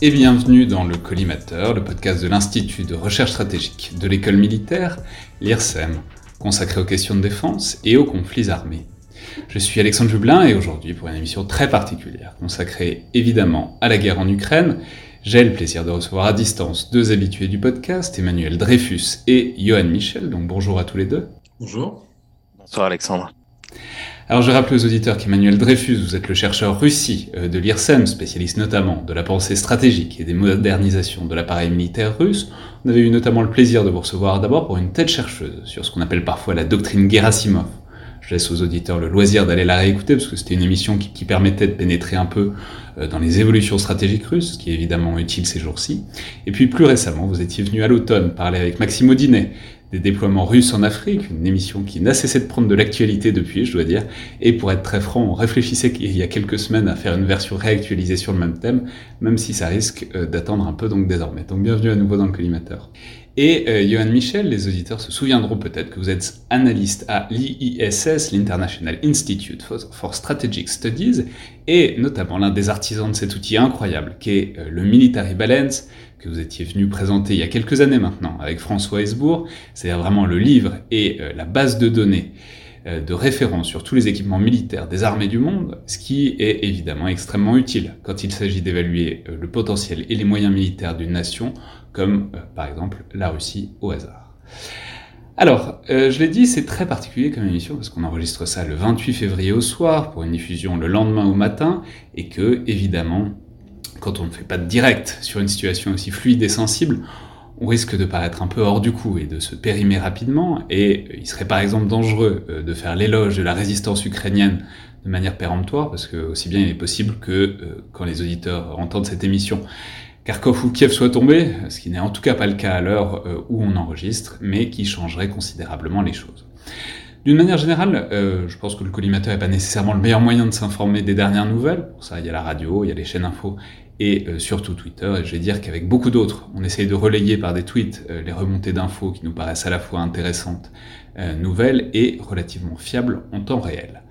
et bienvenue dans le Collimateur, le podcast de l'Institut de recherche stratégique de l'école militaire, l'IRSEM, consacré aux questions de défense et aux conflits armés. Je suis Alexandre Jublin et aujourd'hui pour une émission très particulière consacrée évidemment à la guerre en Ukraine, j'ai le plaisir de recevoir à distance deux habitués du podcast, Emmanuel Dreyfus et Johan Michel. Donc bonjour à tous les deux. Bonjour. Bonsoir Alexandre. Alors je rappelle aux auditeurs qu'Emmanuel Dreyfus, vous êtes le chercheur Russie euh, de l'IRSEM, spécialiste notamment de la pensée stratégique et des modernisations de l'appareil militaire russe. On avait eu notamment le plaisir de vous recevoir d'abord pour une tête chercheuse sur ce qu'on appelle parfois la doctrine Gerasimov, je laisse aux auditeurs le loisir d'aller la réécouter parce que c'était une émission qui, permettait de pénétrer un peu euh, dans les évolutions stratégiques russes, ce qui est évidemment utile ces jours-ci. Et puis plus récemment, vous étiez venu à l'automne parler avec Maxime Audinet des déploiements russes en Afrique, une émission qui n'a cessé de prendre de l'actualité depuis, je dois dire. Et pour être très franc, on réfléchissait il y a quelques semaines à faire une version réactualisée sur le même thème, même si ça risque euh, d'attendre un peu donc désormais. Donc bienvenue à nouveau dans le collimateur. Et euh, Johan Michel, les auditeurs se souviendront peut-être que vous êtes analyste à l'IISS, l'International Institute for Strategic Studies, et notamment l'un des artisans de cet outil incroyable qu'est euh, le Military Balance, que vous étiez venu présenter il y a quelques années maintenant avec François Hesbourg, c'est-à-dire vraiment le livre et euh, la base de données euh, de référence sur tous les équipements militaires des armées du monde, ce qui est évidemment extrêmement utile quand il s'agit d'évaluer le potentiel et les moyens militaires d'une nation comme euh, par exemple la Russie au hasard. Alors, euh, je l'ai dit, c'est très particulier comme émission parce qu'on enregistre ça le 28 février au soir pour une diffusion le lendemain au matin et que, évidemment, quand on ne fait pas de direct sur une situation aussi fluide et sensible, on risque de paraître un peu hors du coup et de se périmer rapidement, et il serait par exemple dangereux euh, de faire l'éloge de la résistance ukrainienne de manière péremptoire, parce que aussi bien il est possible que quand les auditeurs entendent cette émission, Kharkov ou Kiev soit tombé, ce qui n'est en tout cas pas le cas à l'heure euh, où on enregistre, mais qui changerait considérablement les choses. D'une manière générale, euh, je pense que le collimateur n'est pas nécessairement le meilleur moyen de s'informer des dernières nouvelles. Pour ça, il y a la radio, il y a les chaînes info et euh, surtout Twitter. Et je vais dire qu'avec beaucoup d'autres, on essaye de relayer par des tweets les remontées d'infos qui nous paraissent à la fois intéressantes, nouvelles et relativement fiables en temps réel.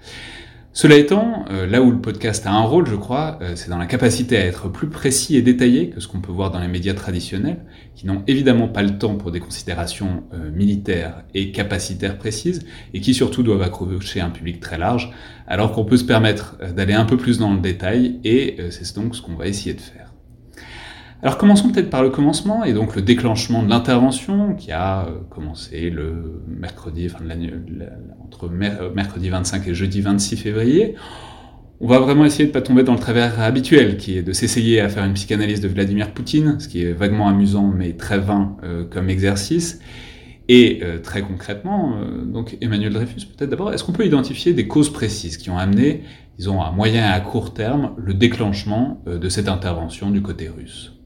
Cela étant, euh, là où le podcast a un rôle, je crois, euh, c'est dans la capacité à être plus précis et détaillé que ce qu'on peut voir dans les médias traditionnels, qui n'ont évidemment pas le temps pour des considérations euh, militaires et capacitaires précises, et qui surtout doivent accrocher un public très large, alors qu'on peut se permettre d'aller un peu plus dans le détail, et c'est donc ce qu'on va essayer de faire. Alors commençons peut-être par le commencement, et donc le déclenchement de l'intervention qui a euh, commencé le mercredi, enfin entre euh, mercredi 25 et jeudi 26 février. On va vraiment essayer de ne pas tomber dans le travers habituel, qui est de s'essayer à faire une psychanalyse de Vladimir Poutine, ce qui est vaguement amusant mais très vain euh, comme exercice. Et très concrètement, donc Emmanuel Dreyfus, peut-être d'abord, est-ce qu'on peut identifier des causes précises qui ont amené, disons à moyen et à court terme, le déclenchement de cette intervention du côté russe?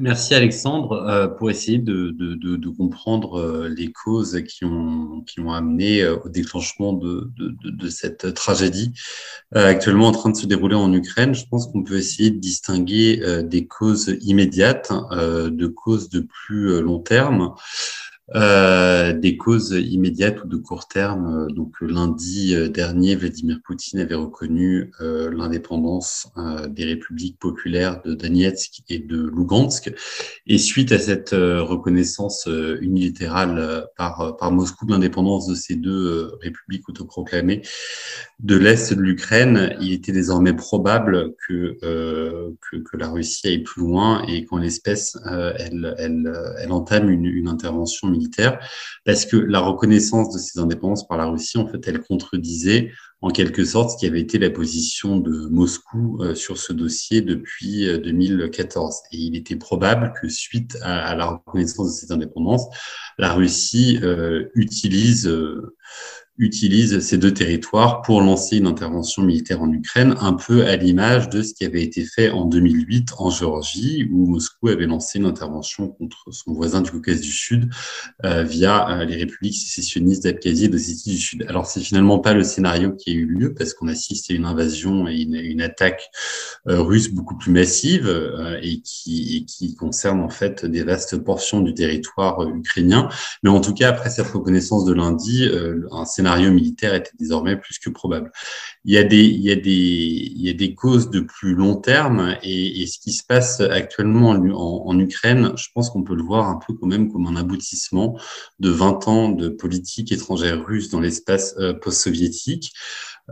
Merci Alexandre euh, pour essayer de, comprendre euh, les causes qui ont, qui ont amené euh, au déclenchement de, cette tragédie actuellement en train de se dérouler en Ukraine. Je pense qu'on peut essayer de distinguer des causes immédiates de causes de plus long terme. Euh, des causes immédiates ou de court terme. Donc lundi dernier, Vladimir Poutine avait reconnu l'indépendance des républiques populaires de Donetsk et de Lugansk. Et suite à cette reconnaissance unilatérale par, Moscou de l'indépendance de ces deux républiques autoproclamées de l'Est de l'Ukraine, il était désormais probable que, la Russie aille plus loin et qu'en l'espèce, elle entame une, une intervention militaire, parce que la reconnaissance de ces indépendances par la Russie, en fait, elle contredisait en quelque sorte ce qui avait été la position de Moscou euh, sur ce dossier depuis 2014. Euh, Et il était probable que suite à, la reconnaissance de ces indépendances, la Russie euh, utilise utilise ces deux territoires pour lancer une intervention militaire en Ukraine, un peu à l'image de ce qui avait été fait en 2008 en Géorgie, où Moscou avait lancé une intervention contre son voisin du Caucase du Sud euh, via euh, les républiques sécessionnistes d'Abkhazie et d'Ossétie du Sud. Alors c'est finalement pas le scénario qui a eu lieu parce qu'on assiste à une invasion et une, une attaque euh, russe beaucoup plus massive euh, et, qui, et qui concerne en fait des vastes portions du territoire ukrainien. Mais en tout cas, après cette reconnaissance de lundi, un scénario scénario militaire était désormais plus que probable. Il y a des, il y a des, il y a des causes de plus long terme et, ce qui se passe actuellement en, en, Ukraine, je pense qu'on peut le voir un peu quand même comme un aboutissement de 20 ans de politique étrangère russe dans l'espace euh, post-soviétique.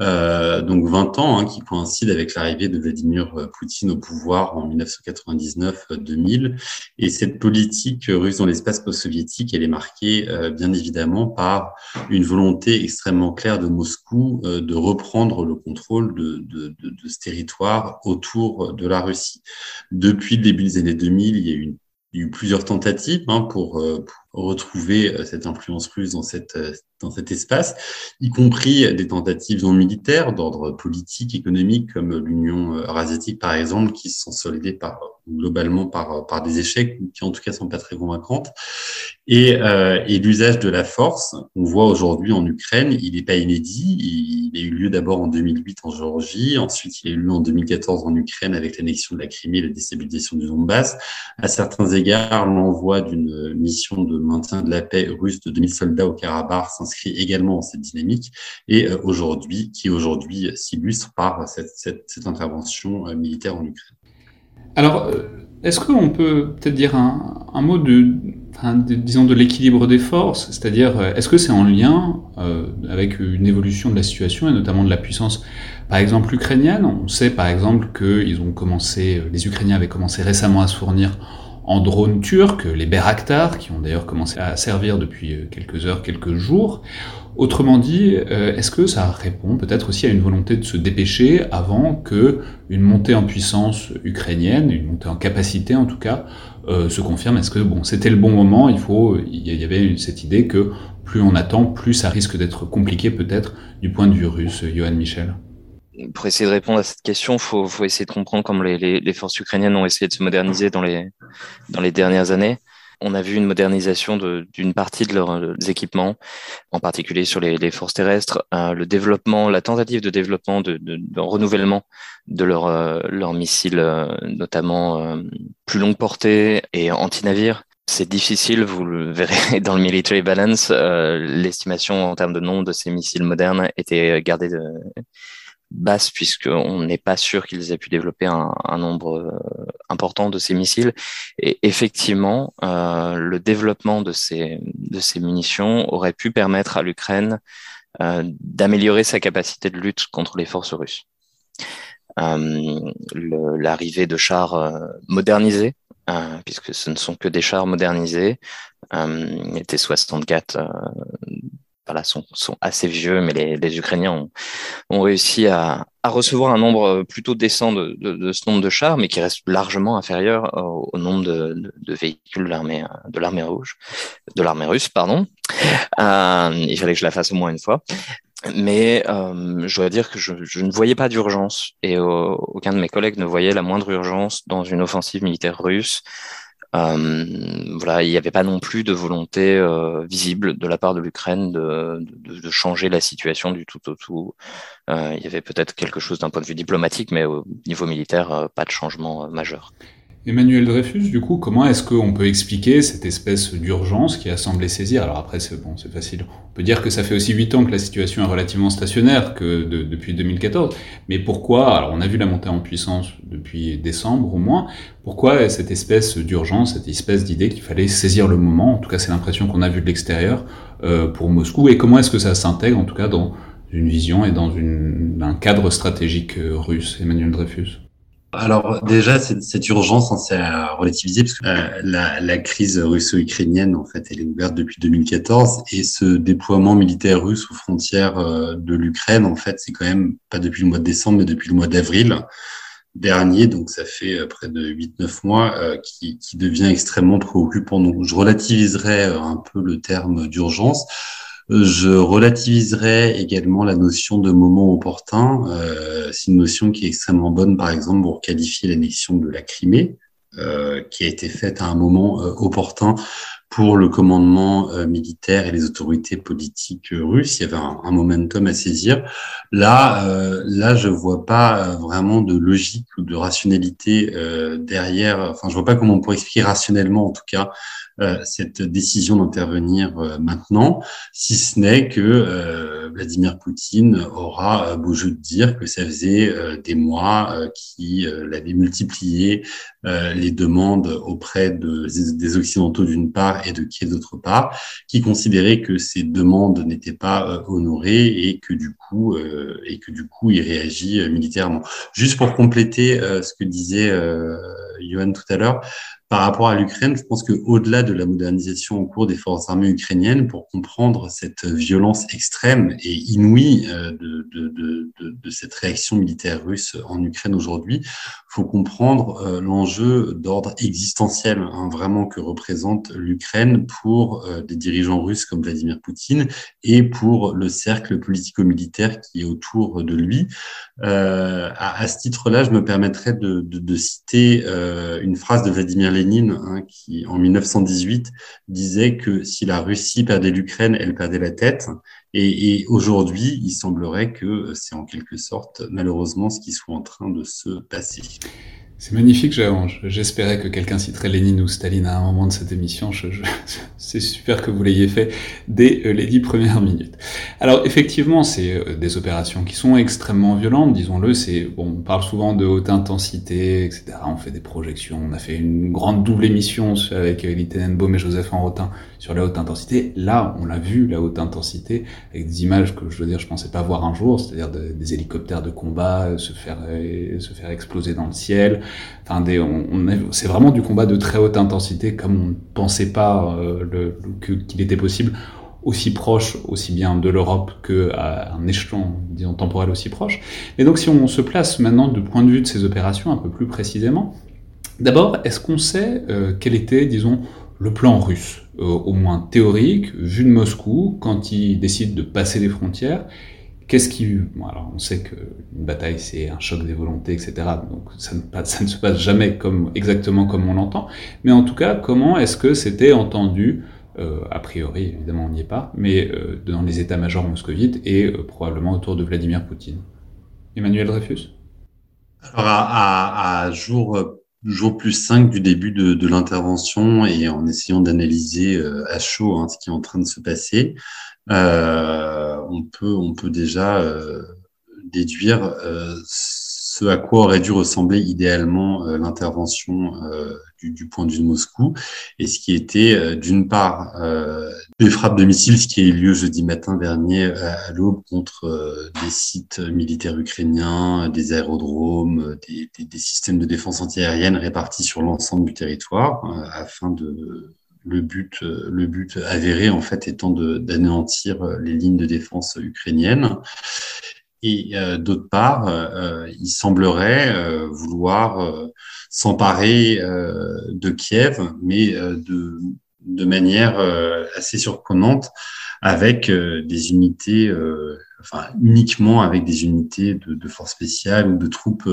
Euh, donc 20 ans, hein, qui coïncide avec l'arrivée de Vladimir Poutine au pouvoir en 1999-2000. Et cette politique russe dans l'espace post-soviétique, elle est marquée euh, bien évidemment par une volonté extrêmement claire de Moscou euh, de reprendre le contrôle de, de, de, de, ce territoire autour de la Russie. Depuis le début des années 2000, il y a eu il y a eu plusieurs tentatives hein, pour, euh, pour, retrouver euh, cette influence russe dans, cette, euh, dans cet espace, y compris des tentatives non militaires d'ordre politique, économique, comme l'Union eurasiatique par exemple, qui se sont soldées par globalement par, par des échecs, qui en tout cas sont pas très convaincantes. Et, euh, et l'usage de la force, on voit aujourd'hui en Ukraine, il n'est pas inédit. Il, il, a eu lieu d'abord en 2008 en Géorgie, ensuite il a eu lieu en 2014 en Ukraine avec l'annexion de la Crimée et la déstabilisation du Donbass. À certains égards, l'envoi d'une mission de maintien de la paix russe de 2000 soldats au Karabakh s'inscrit également dans cette dynamique et euh, aujourd'hui, qui aujourd'hui s'illustre par cette, intervention euh, militaire en Ukraine. Alors, euh, est-ce qu'on peut peut-être dire un, mot de, disons, de l'équilibre des forces? C'est-à-dire, est-ce que c'est en lien avec une évolution de la situation et notamment de la puissance, par exemple, ukrainienne? On sait, par exemple, qu'ils ont commencé, les Ukrainiens avaient commencé récemment à se fournir en drones turcs, les Bayraktar, qui ont d'ailleurs commencé à servir depuis quelques heures, quelques jours. Autrement dit, euh, est-ce que ça répond peut-être aussi à une volonté de se dépêcher avant que une montée en puissance ukrainienne, une montée en capacité en tout cas, euh, se confirme? Est-ce que bon, c'était le bon moment? Il faut, il y avait cette idée que plus on attend, plus ça risque d'être compliqué peut-être du point de vue russe. Johan Michel. Pour essayer de répondre à cette question, faut, faut essayer de comprendre comment les, forces ukrainiennes ont essayé de se moderniser dans les dernières années on a vu une modernisation d'une partie de leurs équipements, en particulier sur les, forces terrestres, euh, le développement, la tentative de développement, de, renouvellement de leurs euh, leurs missiles, euh, notamment euh, plus longue portée et anti-navires. C'est difficile, vous le verrez dans le military balance. L'estimation en termes de nombre de ces missiles modernes était gardée de, basse puisqu'on n'est pas sûr qu'ils aient pu développer un, un, nombre euh, important de ces missiles. Et effectivement, euh, le développement de ces, de ces munitions aurait pu permettre à l'Ukraine euh, d'améliorer sa capacité de lutte contre les forces russes. Euh, L'arrivée de chars euh, modernisés, puisque ce ne sont que des chars modernisés, les T-64 voilà, sont, assez vieux, mais les, Ukrainiens ont, réussi à, recevoir un nombre plutôt décent de, ce nombre de chars, mais qui reste largement inférieur au, nombre de, véhicules de l'armée de l'armée rouge, de l'armée russe, pardon. Euh, il fallait que je la fasse au moins une fois. Mais euh, je dois dire que je, ne voyais pas d'urgence et euh, aucun de mes collègues ne voyait la moindre urgence dans une offensive militaire russe. Euh, voilà, il n'y avait pas non plus de volonté euh, visible de la part de l'Ukraine de, de, changer la situation du tout au tout. Euh, il y avait peut-être quelque chose d'un point de vue diplomatique, mais au niveau militaire, pas de changement majeur. Emmanuel Dreyfus, du coup, comment est-ce qu'on peut expliquer cette espèce d'urgence qui a semblé saisir? Alors après, c'est bon, c'est facile. On peut dire que ça fait aussi huit ans que la situation est relativement stationnaire que depuis 2014. Mais pourquoi? Alors on a vu la montée en puissance depuis décembre au moins. Pourquoi cette espèce d'urgence, cette espèce d'idée qu'il fallait saisir le moment? En tout cas, c'est l'impression qu'on a vue de l'extérieur euh, pour Moscou. Et comment est-ce que ça s'intègre, en tout cas, dans une vision et dans une, un cadre stratégique euh, russe, Emmanuel Dreyfus? Alors déjà, cette, urgence, hein, c'est à relativiser parce que euh, la, crise russo-ukrainienne, en fait, elle est ouverte depuis 2014 et ce déploiement militaire russe aux frontières euh, de l'Ukraine, en fait, c'est quand même pas depuis le mois de décembre, mais depuis le mois d'avril dernier, donc ça fait euh, près de 8-9 mois, qui, qui, devient extrêmement préoccupant. Donc je relativiserai un peu le terme d'urgence. Je relativiserai également la notion de moment opportun. Euh, c'est une notion qui est extrêmement bonne, par exemple, pour qualifier l'annexion de la Crimée, euh, qui a été faite à un moment euh, opportun pour le commandement euh, militaire et les autorités politiques russes. Il y avait un, un momentum à saisir. Là, euh, là, je vois pas vraiment de logique ou de rationalité derrière. Enfin, je vois pas comment on pourrait expliquer rationnellement, en tout cas, euh, cette décision d'intervenir euh, maintenant, si ce n'est que euh, Vladimir Poutine aura beau jeu de dire que ça faisait des mois qu'il avait multiplié les demandes auprès de, des Occidentaux d'une part et de Kiev d'autre part, qui considérait que ces demandes n'étaient pas honorées et que du coup et que du coup il réagit militairement. Juste pour compléter ce que disait Johan tout à l'heure, par rapport à l'Ukraine, je pense qu'au-delà de la modernisation en cours des forces armées ukrainiennes, pour comprendre cette violence extrême et inouïe euh, de, cette réaction militaire russe en Ukraine aujourd'hui, faut comprendre euh, l'enjeu d'ordre existentiel, hein, vraiment que représente l'Ukraine pour euh, des dirigeants russes comme Vladimir Poutine et pour le cercle politico-militaire qui est autour de lui. à, ce titre-là, je me permettrais de citer une phrase de Vladimir Lénine Hein, qui en 1918 disait que si la Russie perdait l'Ukraine, elle perdait la tête. Et, et aujourd'hui, il semblerait que c'est en quelque sorte, malheureusement, ce qui soit en train de se passer. C'est magnifique, j'espérais que quelqu'un citerait Lénine ou Staline à un moment de cette émission. C'est super que vous l'ayez fait dès euh, les dix premières minutes. Alors effectivement, c'est euh, des opérations qui sont extrêmement violentes, disons-le. C'est bon, on parle souvent de haute intensité, etc. On fait des projections. On a fait une grande double émission avec Elie Tenenbaum et Joseph Enrotin sur la haute intensité. Là, on l'a vu, la haute intensité, avec des images que je veux dire, je pensais pas voir un jour, c'est-à-dire des hélicoptères de combat euh, se faire se faire exploser dans le ciel, C'est vraiment du combat de très haute intensité, comme on ne pensait pas euh, qu'il était possible, aussi proche, aussi bien de l'Europe qu'à un échelon, temporel aussi proche. Et donc, si on se place maintenant du point de vue de ces opérations un peu plus précisément, d'abord, est-ce qu'on sait euh, quel était, disons, le plan russe, euh, au moins théorique, vu de Moscou, quand il décide de passer les frontières Qu'est-ce qui. Bon, alors, on sait qu'une bataille, c'est un choc des volontés, etc. Donc, ça ne, se passe jamais comme, exactement comme on l'entend. Mais en tout cas, comment est-ce que c'était entendu euh, a priori, évidemment, on n'y est pas, mais euh, dans les états-majors moscovites et euh, probablement autour de Vladimir Poutine. Emmanuel Dreyfus? Alors, à, jour, jour plus 5 du début de, l'intervention et en essayant d'analyser à chaud hein, ce qui est en train de se passer, on, peut, déjà euh, déduire euh, ce à quoi aurait dû ressembler idéalement l'intervention du, point de vue de Moscou, et ce qui était d'une part des frappes de missiles, ce qui a eu lieu jeudi matin dernier à, l'aube contre des sites militaires ukrainiens, des aérodromes, des, des systèmes de défense antiaérienne répartis sur l'ensemble du territoire, afin de le but, euh, le but avéré en fait étant d'anéantir euh, les lignes de défense ukrainiennes. Et euh, d'autre part, il semblerait vouloir s'emparer de Kiev, mais de, de manière assez surprenante, avec des unités enfin uniquement avec des unités de, de forces spéciales ou de troupes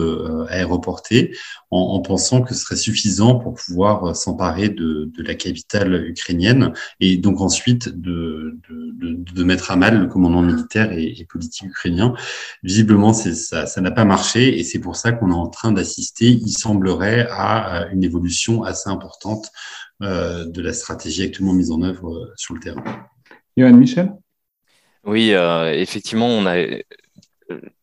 aéroportées, en, en, pensant que ce serait suffisant pour pouvoir s'emparer de, de, la capitale ukrainienne et donc ensuite de, de, mettre à mal le commandement militaire et, et politique ukrainien. Visiblement, ça, ça n'a pas marché et c'est pour ça qu'on est en train d'assister, il semblerait, à une évolution assez importante euh, de la stratégie actuellement mise en œuvre euh, sur le terrain. Johan Michel? Oui, euh, effectivement, on a,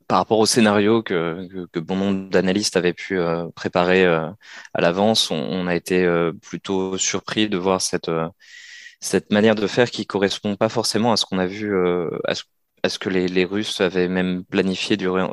par rapport au scénario que, bon nombre d'analystes avaient pu préparer à l'avance, on, a été plutôt surpris de voir cette, cette manière de faire qui correspond pas forcément à ce qu'on a vu, à ce est-ce que les, Russes avaient même planifié durant,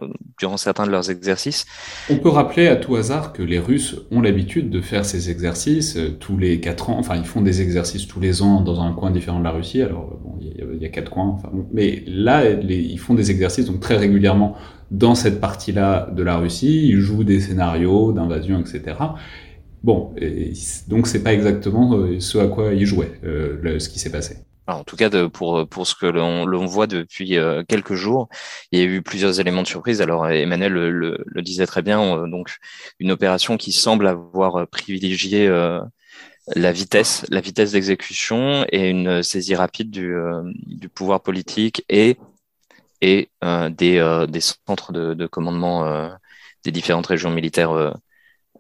certains de leurs exercices On peut rappeler à tout hasard que les Russes ont l'habitude de faire ces exercices euh, tous les quatre ans. Enfin, ils font des exercices tous les ans dans un coin différent de la Russie. Alors, bon, il y, a quatre coins. Enfin, mais là, ils font des exercices donc très régulièrement dans cette partie-là de la Russie. Ils jouent des scénarios d'invasion, etc. Bon, et donc c'est pas exactement euh, ce à quoi ils jouaient, euh, ce qui s'est passé en tout cas, pour, pour ce que l'on voit depuis euh, quelques jours, il y a eu plusieurs éléments de surprise. Alors, Emmanuel le, le, disait très bien, euh, donc une opération qui semble avoir privilégié euh, la vitesse, la vitesse d'exécution et une saisie rapide du, du pouvoir politique et, et des, des centres de, de commandement des différentes régions militaires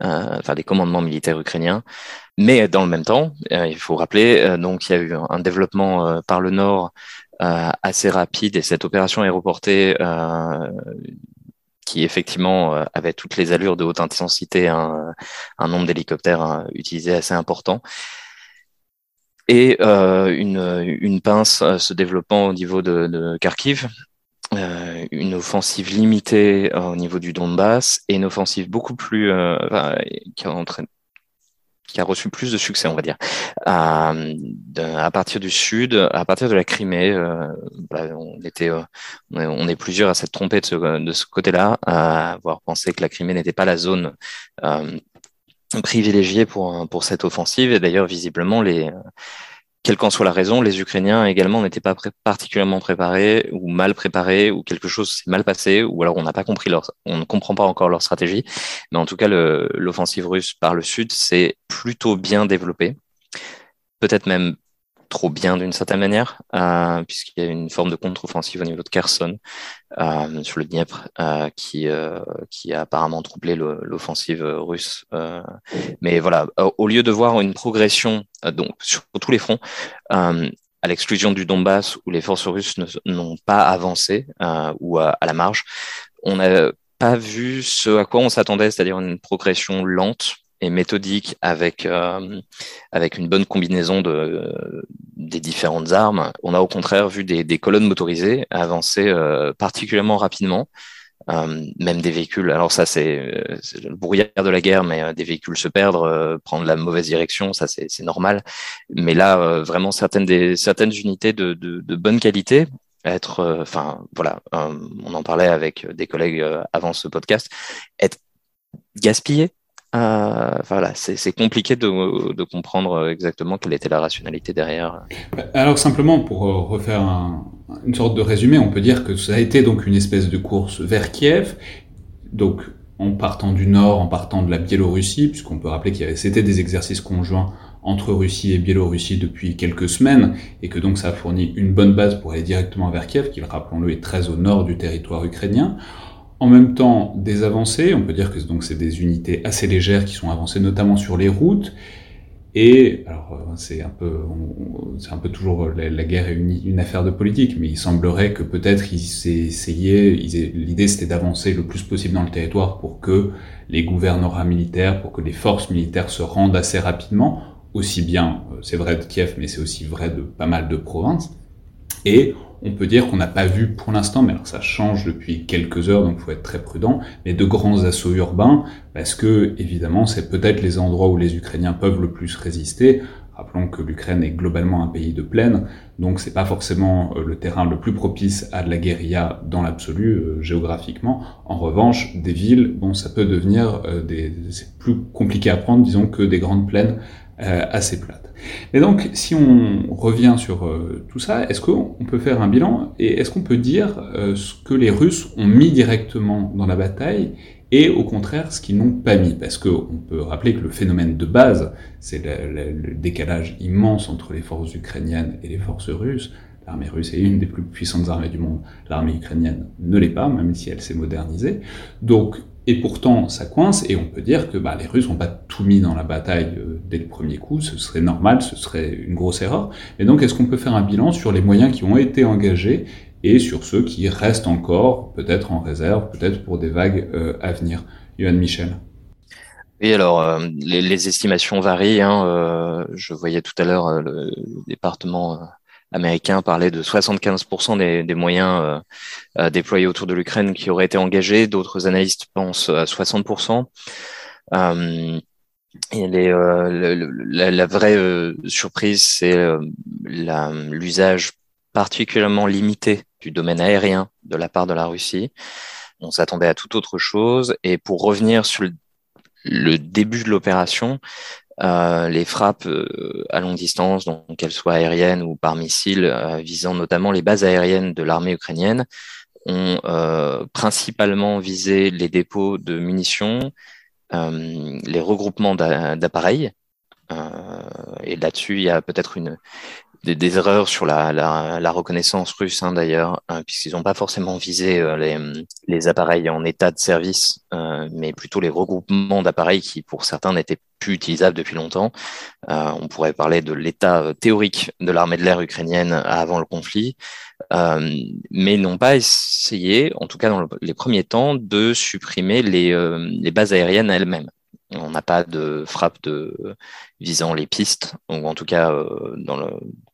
euh, enfin des commandements militaires ukrainiens. Mais dans le même temps, euh, il faut rappeler, euh, donc il y a eu un développement par le nord assez rapide et cette opération aéroportée qui effectivement avait toutes les allures de haute intensité, un, un nombre d'hélicoptères utilisés assez important, et une, une, pince se développant au niveau de, de Kharkiv, euh, une offensive limitée euh, au niveau du Donbass et une offensive beaucoup plus euh, qui, a qui a reçu plus de succès, on va dire, à, à partir du sud, à partir de la Crimée. on était, on est plusieurs à s'être trompés de ce, de ce côté-là, à avoir pensé que la Crimée n'était pas la zone privilégiée pour pour cette offensive. Et d'ailleurs, visiblement, les quelle qu'en soit la raison, les Ukrainiens également n'étaient pas particulièrement préparés ou mal préparés ou quelque chose s'est mal passé ou alors on n'a pas compris leur, on ne comprend pas encore leur stratégie. Mais en tout cas, l'offensive russe par le sud s'est plutôt bien développée, peut-être même trop bien d'une certaine manière, euh, puisqu'il y a une forme de contre-offensive au niveau de Kherson euh, sur le Dniepr euh, qui, qui a apparemment troublé l'offensive russe. Mais voilà, au lieu de voir une progression donc sur tous les fronts, à l'exclusion du Donbass où les forces russes n'ont pas avancé ou à, la marge, on n'a pas vu ce à quoi on s'attendait, c'est-à-dire une progression lente et méthodique avec euh, avec une bonne combinaison de des différentes armes. On a au contraire vu des, des colonnes motorisées avancer euh, particulièrement rapidement. Euh, même des véhicules. Alors ça, c'est le brouillard de la guerre, mais des véhicules se perdre, prendre la mauvaise direction, ça c'est normal. Mais là, vraiment certaines des certaines unités de, de, de bonne qualité être, enfin voilà, on en parlait avec des collègues avant ce podcast, être gaspillées euh, voilà, c'est compliqué de, comprendre exactement quelle était la rationalité derrière. Alors simplement pour euh, refaire un, une sorte de résumé, on peut dire que ça a été donc une espèce de course vers Kiev, donc en partant du nord, en partant de la Biélorussie, puisqu'on peut rappeler qu'il y avait c'était des exercices conjoints entre Russie et Biélorussie depuis quelques semaines, et que donc ça a fourni une bonne base pour aller directement vers Kiev, qui, rappelons-le, est très au nord du territoire ukrainien en même temps des avancées. On peut dire que donc c'est des unités assez légères qui sont avancées notamment sur les routes. Et alors euh, c'est un peu, c'est un peu toujours la, guerre est une, affaire de politique, mais il semblerait que peut-être ils essayaient, l'idée c'était d'avancer le plus possible dans le territoire pour que les gouvernements militaires, pour que les forces militaires se rendent assez rapidement, aussi bien, euh, c'est vrai de Kiev, mais c'est aussi vrai de pas mal de provinces. On peut dire qu'on n'a pas vu pour l'instant, mais alors ça change depuis quelques heures, donc il faut être très prudent, mais de grands assauts urbains, parce que évidemment c'est peut-être les endroits où les Ukrainiens peuvent le plus résister. Rappelons que l'Ukraine est globalement un pays de plaine, donc c'est pas forcément euh, le terrain le plus propice à de la guérilla dans l'absolu euh, géographiquement. En revanche, des villes, bon, ça peut devenir euh, des, c'est plus compliqué à prendre, disons, que des grandes plaines assez plate. Et donc, si on revient sur tout ça, est-ce qu'on peut faire un bilan et est-ce qu'on peut dire ce que les Russes ont mis directement dans la bataille et au contraire ce qu'ils n'ont pas mis? Parce qu'on peut rappeler que le phénomène de base, c'est le, décalage immense entre les forces ukrainiennes et les forces russes. L'armée russe est une des plus puissantes armées du monde. L'armée ukrainienne ne l'est pas, même si elle s'est modernisée. Donc, et pourtant, ça coince, et on peut dire que bah, les Russes n'ont pas tout mis dans la bataille euh, dès le premier coup, ce serait normal, ce serait une grosse erreur. Et donc, est-ce qu'on peut faire un bilan sur les moyens qui ont été engagés et sur ceux qui restent encore, peut-être en réserve, peut-être pour des vagues euh, à venir? Johan Michel. Oui, alors euh, les, estimations varient. Hein, euh, je voyais tout à l'heure le, département américain parler de 75% des, des moyens déployés autour de l'Ukraine qui auraient été engagés. D'autres analystes pensent à 60%. Et les, la, vraie surprise, c'est l'usage particulièrement limité du domaine aérien de la part de la Russie. On s'attendait à toute autre chose. Et pour revenir sur le, début de l'opération, euh, les frappes euh, à longue distance, donc qu'elles soient aériennes ou par missile, euh, visant notamment les bases aériennes de l'armée ukrainienne, ont principalement visé les dépôts de munitions, les regroupements d'appareils. et là-dessus, il y a peut-être une, des, erreurs sur la, la, la reconnaissance russe hein, d'ailleurs, hein, puisqu'ils n'ont pas forcément visé euh, les, les, appareils en état de service, euh, mais plutôt les regroupements d'appareils qui, pour certains, n'étaient plus utilisables depuis longtemps. Euh, on pourrait parler de l'état théorique de l'armée de l'air ukrainienne avant le conflit, mais n'ont pas essayé, en tout cas dans les premiers temps, de supprimer les, les bases aériennes elles-mêmes. On n'a pas de frappe de visant les pistes, ou en tout cas le,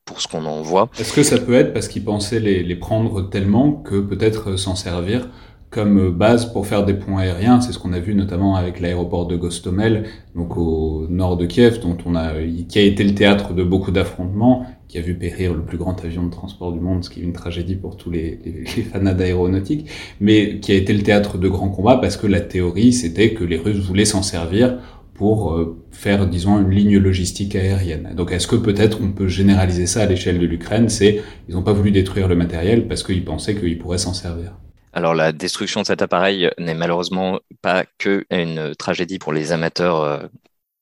pour ce qu'on en voit. Est-ce que ça peut être parce qu'ils pensaient les, prendre tellement que peut-être s'en servir comme base pour faire des ponts aériens? C'est ce qu'on a vu notamment avec l'aéroport de Gostomel, donc au nord de Kiev, dont on a, qui a été le théâtre de beaucoup d'affrontements, qui a vu périr le plus grand avion de transport du monde, ce qui est une tragédie pour tous les, les, fanats d'aéronautique, mais qui a été le théâtre de grands combats parce que la théorie, c'était que les Russes voulaient s'en servir pour euh, faire, disons, une ligne logistique aérienne. Donc est-ce que peut-être on peut généraliser ça à l'échelle de l'Ukraine? C'est ils n'ont pas voulu détruire le matériel parce qu'ils pensaient qu'ils pourraient s'en servir. Alors la destruction de cet appareil n'est malheureusement pas que une tragédie pour les amateurs euh,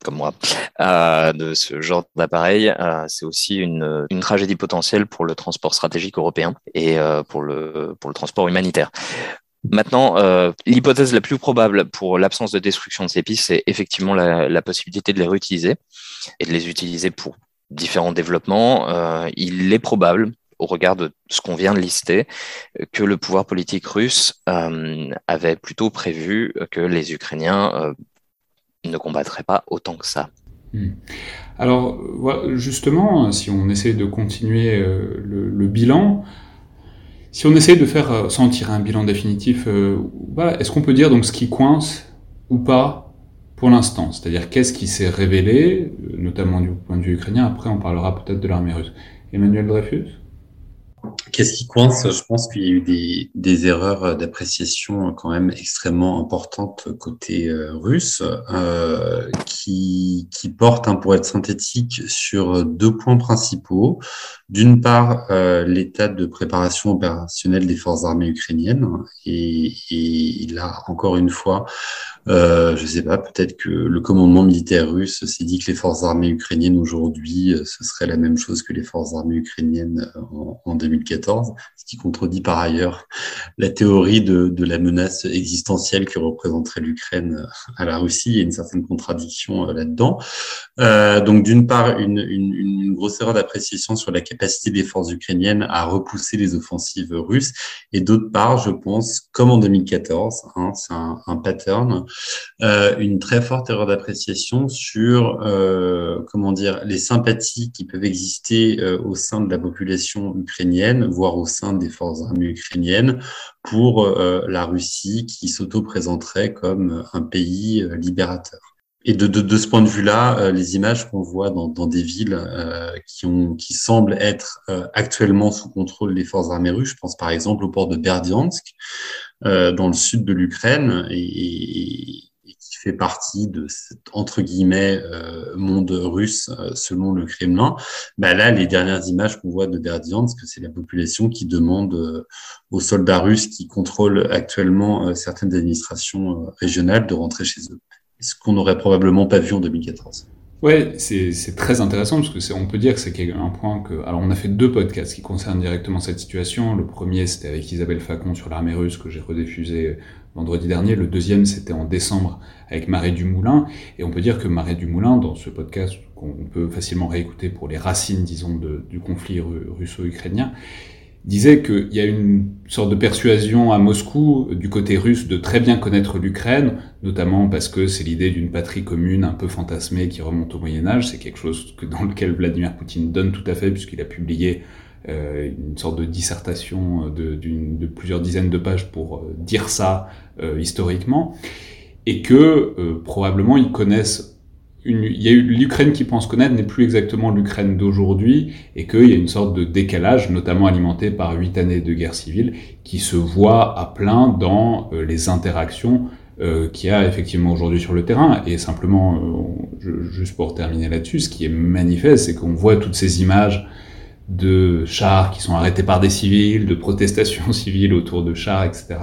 comme moi euh, de ce genre d'appareil. c'est aussi une, une, tragédie potentielle pour le transport stratégique européen et pour le pour le transport humanitaire. Maintenant, euh, l'hypothèse la plus probable pour l'absence de destruction de ces pistes, c'est effectivement la, possibilité de les réutiliser et de les utiliser pour différents développements. Euh, il est probable, au regard de ce qu'on vient de lister, que le pouvoir politique russe euh, avait plutôt prévu que les Ukrainiens ne combattraient pas autant que ça. Hmm. Alors, justement, si on essaie de continuer le bilan, si on essaie de faire, euh, sans tirer un bilan définitif, euh, est-ce qu'on peut dire donc ce qui coince ou pas pour l'instant? C'est-à-dire qu'est-ce qui s'est révélé, euh, notamment du point de vue ukrainien, après on parlera peut-être de l'armée russe. Emmanuel Dreyfus? Qu'est-ce qui coince? Je pense qu'il y a eu des, des erreurs d'appréciation quand même extrêmement importantes côté euh, russe, euh, qui, qui portent, hein, pour être synthétique, sur deux points principaux. D'une part, euh, l'état de préparation opérationnelle des forces armées ukrainiennes, et, et là, encore une fois, euh, je sais pas, peut-être que le commandement militaire russe s'est dit que les forces armées ukrainiennes aujourd'hui, euh, ce serait la même chose que les forces armées ukrainiennes euh, en, en 2014, ce qui contredit par ailleurs la théorie de, de la menace existentielle que représenterait l'Ukraine à la Russie. Il y a une certaine contradiction là-dedans. Euh, donc d'une part, une, une, une, grosse erreur d'appréciation sur la capacité des forces ukrainiennes à repousser les offensives russes, et d'autre part, je pense, comme en 2014, hein, c'est un, un pattern, euh, une très forte erreur d'appréciation sur euh, comment dire les sympathies qui peuvent exister euh, au sein de la population ukrainienne, voire au sein des forces armées ukrainiennes, pour la Russie qui s'auto-présenterait comme un pays libérateur. Et de, de, de, ce point de vue-là, les images qu'on voit dans, dans, des villes euh, qui, ont, qui semblent être euh, actuellement sous contrôle des forces armées russes, je pense par exemple au port de Berdiansk, euh, dans le sud de l'Ukraine, et, et, qui fait partie de cet entre guillemets monde russe selon le Kremlin. Bah là, les dernières images qu'on voit de Berdiansk, c'est la population qui demande aux soldats russes qui contrôlent actuellement certaines administrations régionales de rentrer chez eux. Ce qu'on n'aurait probablement pas vu en 2014. Ouais, c'est très intéressant parce que on peut dire que c'est un point que alors on a fait deux podcasts qui concernent directement cette situation. Le premier c'était avec Isabelle Facon sur l'armée russe que j'ai rediffusé vendredi dernier. Le deuxième c'était en décembre avec Marie Dumoulin et on peut dire que Marie Dumoulin dans ce podcast qu'on peut facilement réécouter pour les racines disons du conflit russo-ukrainien disait qu'il y a une sorte de persuasion à Moscou du côté russe de très bien connaître l'Ukraine, notamment parce que c'est l'idée d'une patrie commune un peu fantasmée qui remonte au Moyen Âge. C'est quelque chose dans lequel Vladimir Poutine donne tout à fait, puisqu'il a publié euh, une sorte de dissertation de, de, plusieurs dizaines de pages pour euh, dire ça euh, historiquement, et que euh, probablement ils connaissent il y a eu l'Ukraine qui pense connaître n'est plus exactement l'Ukraine d'aujourd'hui et qu'il y a une sorte de décalage, notamment alimenté par huit années de guerre civile, qui se voit à plein dans euh, les interactions euh, qu'il y a effectivement aujourd'hui sur le terrain. Et simplement, euh, juste pour terminer là-dessus, ce qui est manifeste, c'est qu'on voit toutes ces images de chars qui sont arrêtés par des civils, de protestations civiles autour de chars, etc.,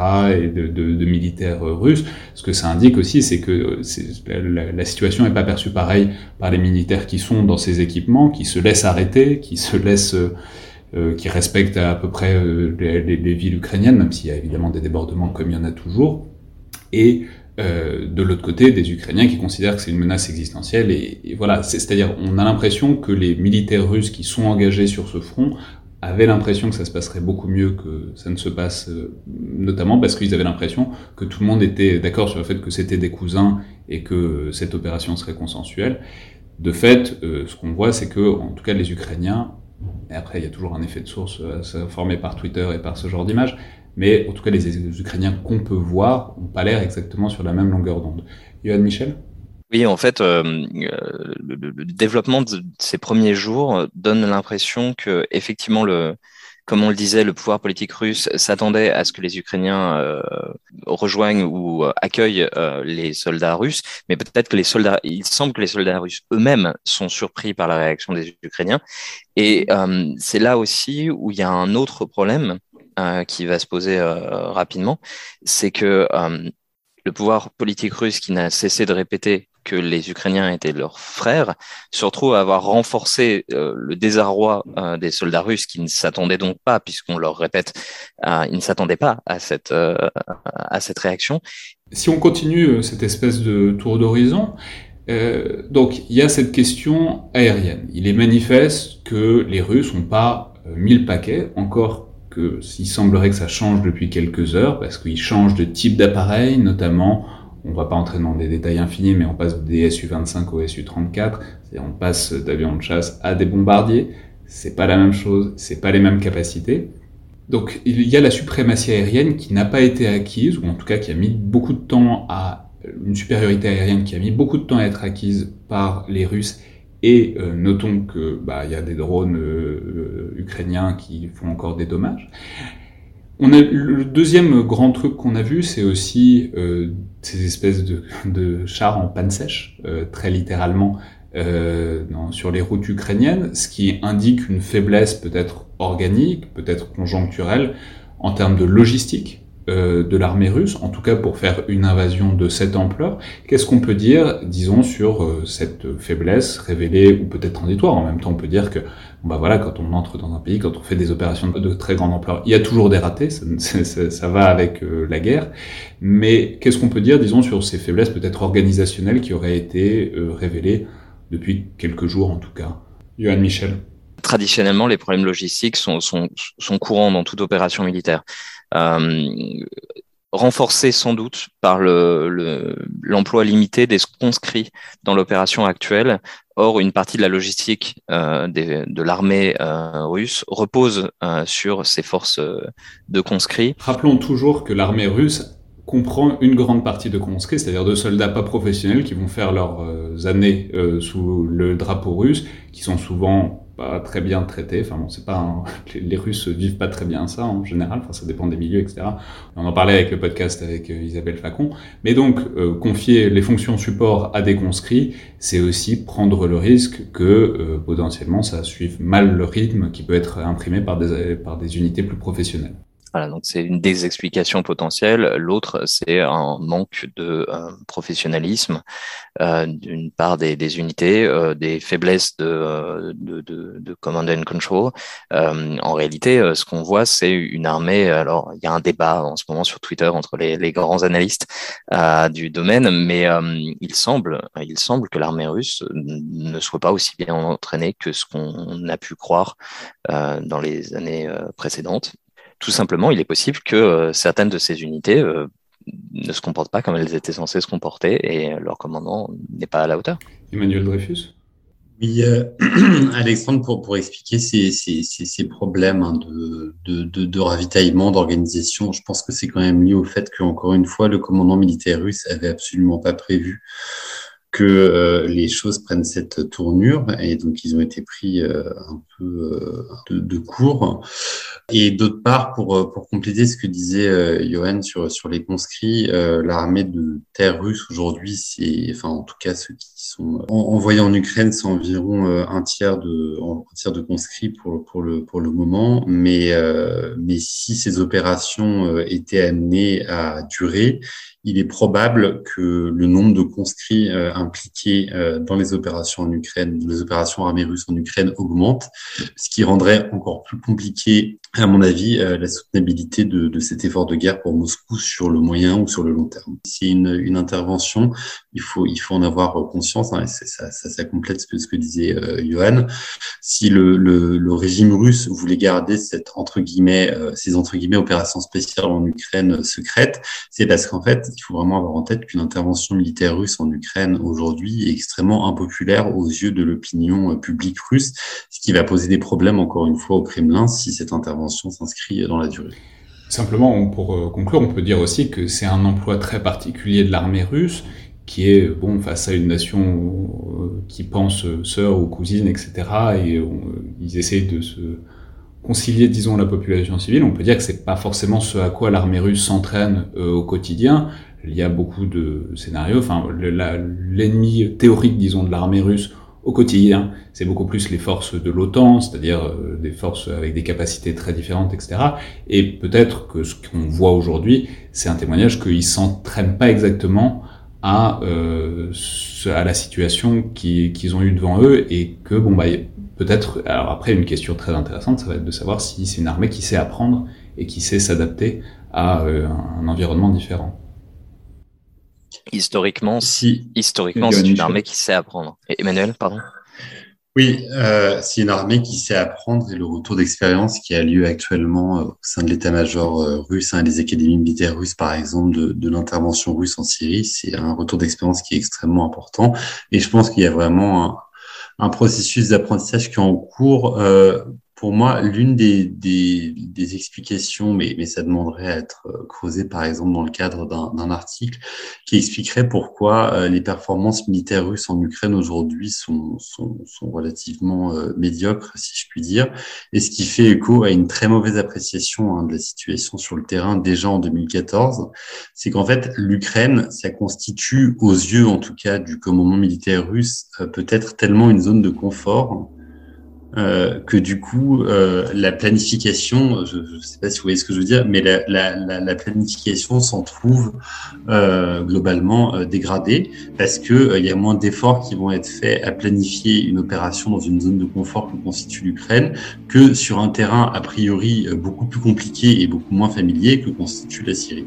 et de, militaires euh, russes. Ce que ça indique aussi, c'est que la, la, situation n'est pas perçue pareil par les militaires qui sont dans ces équipements, qui se laissent arrêter, qui se laissent, euh, euh qui respectent à peu près euh, les, les villes ukrainiennes, même s'il y a évidemment des débordements comme il y en a toujours. Et euh, de l'autre côté des Ukrainiens qui considèrent que c'est une menace existentielle. Et, voilà, c'est-à-dire on a l'impression que les militaires russes qui sont engagés sur ce front avaient l'impression que ça se passerait beaucoup mieux que ça ne se passe, euh, notamment parce qu'ils avaient l'impression que tout le monde était d'accord sur le fait que c'était des cousins et que cette opération serait consensuelle. De fait, euh, ce qu'on voit, c'est que, en tout cas, les Ukrainiens, et après, il y a toujours un effet de source euh, formé par Twitter et par ce genre d'image, mais en tout cas les Ukrainiens qu'on peut voir n'ont pas l'air exactement sur la même longueur d'onde. Yoann Michel? Oui, en fait, euh, le, le, développement de ces premiers jours donne l'impression que effectivement le, comme on le disait, le pouvoir politique russe s'attendait à ce que les Ukrainiens euh, rejoignent ou accueillent euh, les soldats russes, mais peut-être que les soldats, il semble que les soldats russes eux-mêmes sont surpris par la réaction des Ukrainiens. Et euh, c'est là aussi où il y a un autre problème, euh, qui va se poser euh, rapidement, c'est que euh, le pouvoir politique russe qui n'a cessé de répéter que les Ukrainiens étaient leurs frères, se retrouve à avoir renforcé le désarroi des soldats russes qui ne s'attendaient donc pas, puisqu'on leur répète, ils ne s'attendaient pas à cette, à cette réaction. Si on continue cette espèce de tour d'horizon, donc il y a cette question aérienne. Il est manifeste que les Russes n'ont pas mis le paquet, encore s'il semblerait que ça change depuis quelques heures, parce qu'ils changent de type d'appareil, notamment, on va pas entrer dans des détails infinis, mais on passe des Su-25 au Su-34, on passe d'avions de chasse à des bombardiers, c'est pas la même chose, c'est pas les mêmes capacités. Donc il y a la suprématie aérienne qui n'a pas été acquise, ou en tout cas qui a mis beaucoup de temps à une supériorité aérienne qui a mis beaucoup de temps à être acquise par les Russes et euh, notons que bah, y a des drones euh, ukrainiens qui font encore des dommages. Le deuxième grand truc qu'on a vu, c'est aussi euh, ces espèces de, chars en panne sèche, euh, très littéralement, euh, sur les routes ukrainiennes, ce qui indique une faiblesse peut-être organique, peut-être conjoncturelle, en termes de logistique euh, de l'armée russe, en tout cas pour faire une invasion de cette ampleur. Qu'est-ce qu'on peut dire, disons, sur euh, cette faiblesse révélée ou peut-être transitoire En même temps, on peut dire que, bah voilà, quand on entre dans un pays, quand on fait des opérations de, très grande ampleur, il y a toujours des ratés, ça va avec euh, la guerre. Mais qu'est-ce qu'on peut dire, disons, sur ces faiblesses peut-être organisationnelles qui auraient été révélées depuis quelques jours, en tout cas? Johan Michel traditionnellement, les problèmes logistiques sont, sont, sont courants dans toute opération militaire. Euh, renforcé sans doute par l'emploi le, limité des conscrits dans l'opération actuelle. Or, une partie de la logistique euh, de l'armée euh, russe repose euh, sur ces forces de conscrits. Rappelons toujours que l'armée russe comprend une grande partie de conscrits, c'est-à-dire de soldats pas professionnels qui vont faire leurs années sous le drapeau russe, qui sont souvent pas très bien traités. Enfin bon, c'est pas les, Russes vivent pas très bien ça en général. Enfin, ça dépend des milieux, etc. On en parlait avec le podcast avec euh, Isabelle Flacon. Mais donc, euh, confier les fonctions support à des conscrits, c'est aussi prendre le risque que euh, potentiellement ça suive mal le rythme qui peut être imprimé par des, par des unités plus professionnelles. Voilà, donc c'est une des explications potentielles. L'autre, c'est un manque de euh, professionnalisme euh, d'une part des, des unités, euh, des faiblesses de, de, de, de, command and control. en réalité, ce qu'on voit, c'est une armée. Alors, il y a un débat en ce moment sur Twitter entre les, les grands analystes du domaine, mais il semble, il semble que l'armée russe ne soit pas aussi bien entraînée que ce qu'on a pu croire dans les années précédentes tout simplement, il est possible que euh, certaines de ces unités euh, ne se comportent pas comme elles étaient censées se comporter et leur commandant n'est pas à la hauteur. Emmanuel Dreyfus? Oui, euh, Alexandre, pour, pour expliquer ces, ces, ces, problèmes hein, de, de, de, ravitaillement, d'organisation, je pense que c'est quand même lié au fait qu'encore une fois, le commandant militaire russe avait absolument pas prévu que euh, les choses prennent cette tournure et donc ils ont été pris euh, un peu euh, de, de, court. Et d'autre part, pour, pour compléter ce que disait Johan sur, sur les conscrits, l'armée de terre russe aujourd'hui, c'est, enfin en tout cas ceux qui sont envoyés en Ukraine, c'est environ un tiers de un tiers de conscrits pour, pour, le, pour le moment. Mais, mais si ces opérations étaient amenées à durer, il est probable que le nombre de conscrits euh, impliqués euh, dans les opérations en Ukraine, les opérations armées russes en Ukraine augmente, ce qui rendrait encore plus compliqué, à mon avis, euh, la soutenabilité de, de, cet effort de guerre pour Moscou sur le moyen ou sur le long terme. C'est une, une, intervention, il faut, il faut en avoir conscience, hein, et ça, ça, ça, complète ce que, ce que disait Johan. Si le, le, le, régime russe voulait garder cette, entre guillemets, ces entre guillemets opérations spéciales en Ukraine secrètes, c'est parce qu'en fait, il faut vraiment avoir en tête qu'une intervention militaire russe en Ukraine aujourd'hui est extrêmement impopulaire aux yeux de l'opinion euh, publique russe, ce qui va poser des problèmes encore une fois au Kremlin si cette intervention s'inscrit dans la durée. Simplement, pour euh, conclure, on peut dire aussi que c'est un emploi très particulier de l'armée russe qui est bon face à une nation euh, qui pense sœur ou cousine, etc. Et ils essayent de se concilier, disons, la population civile, on peut dire que c'est pas forcément ce à quoi l'armée russe s'entraîne euh, au quotidien. Il y a beaucoup de scénarios. Enfin, l'ennemi théorique, disons, de l'armée russe au quotidien, c'est beaucoup plus les forces de l'OTAN, c'est-à-dire euh, des forces avec des capacités très différentes, etc. Et peut-être que ce qu'on voit aujourd'hui, c'est un témoignage qu'ils s'entraînent pas exactement à, euh, à la situation qu'ils ont eue devant eux et que bon bah peut-être, alors après, une question très intéressante, ça va être de savoir si c'est une armée qui sait apprendre et qui sait s'adapter à euh, un environnement différent. Historiquement, si, historiquement, c'est une armée qui sait apprendre. Emmanuel, pardon. Oui, euh, c'est une armée qui sait apprendre et le retour d'expérience qui a lieu actuellement euh, au sein de l'état-major euh, russe, hein, des académies militaires russes par exemple, de, de l'intervention russe en Syrie, c'est un retour d'expérience qui est extrêmement important. Et je pense qu'il y a vraiment un, un processus d'apprentissage qui est en cours. Euh, pour moi, l'une des, des, des, explications, mais, mais ça demanderait à être euh, creusé par exemple dans le cadre d'un article, qui expliquerait pourquoi euh, les performances militaires russes en Ukraine aujourd'hui sont, sont, sont, relativement euh, médiocres, si je puis dire, et ce qui fait écho à une très mauvaise appréciation hein, de la situation sur le terrain déjà en 2014, c'est qu'en fait l'Ukraine, ça constitue aux yeux en tout cas du commandement militaire russe peut-être tellement une zone de confort euh, que du coup, euh, la planification, je ne sais pas si vous voyez ce que je veux dire, mais la, la, la planification s'en trouve euh, globalement dégradée parce que euh, il y a moins d'efforts qui vont être faits à planifier une opération dans une zone de confort que constitue l'Ukraine que sur un terrain a priori beaucoup plus compliqué et beaucoup moins familier que constitue la Syrie.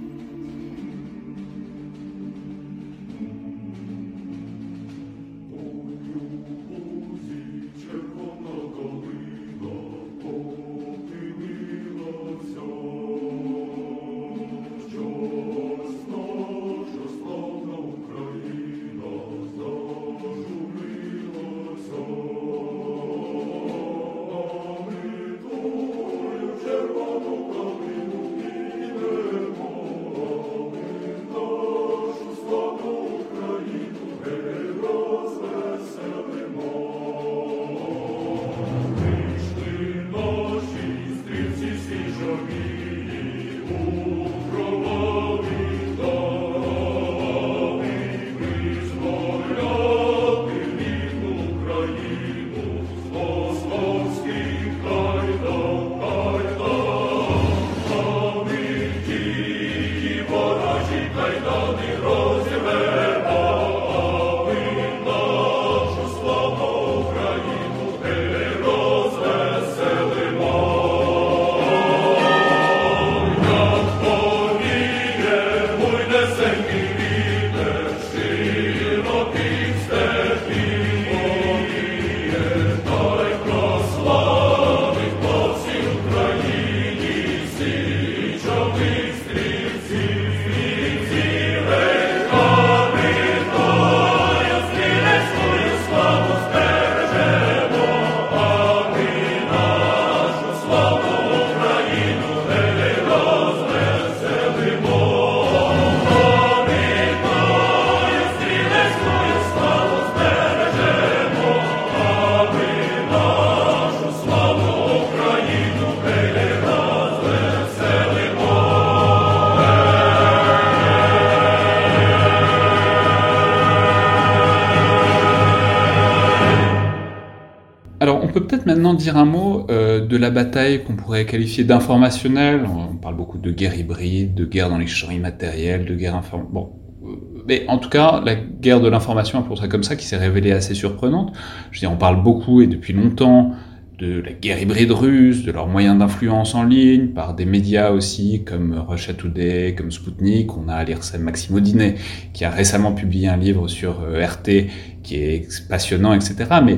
Maintenant dire un mot de la bataille qu'on pourrait qualifier d'informationnelle. On parle beaucoup de guerre hybride, de guerre dans les champs immatériels, de guerre informationnelle. Bon, mais en tout cas, la guerre de l'information, pour ça comme ça, qui s'est révélée assez surprenante. Je veux dire, on parle beaucoup et depuis longtemps de la guerre hybride russe, de leurs moyens d'influence en ligne, par des médias aussi comme Russia Today, comme Sputnik. On a l'IRSEM Maxime Audinet qui a récemment publié un livre sur euh, RT qui est passionnant, etc. Mais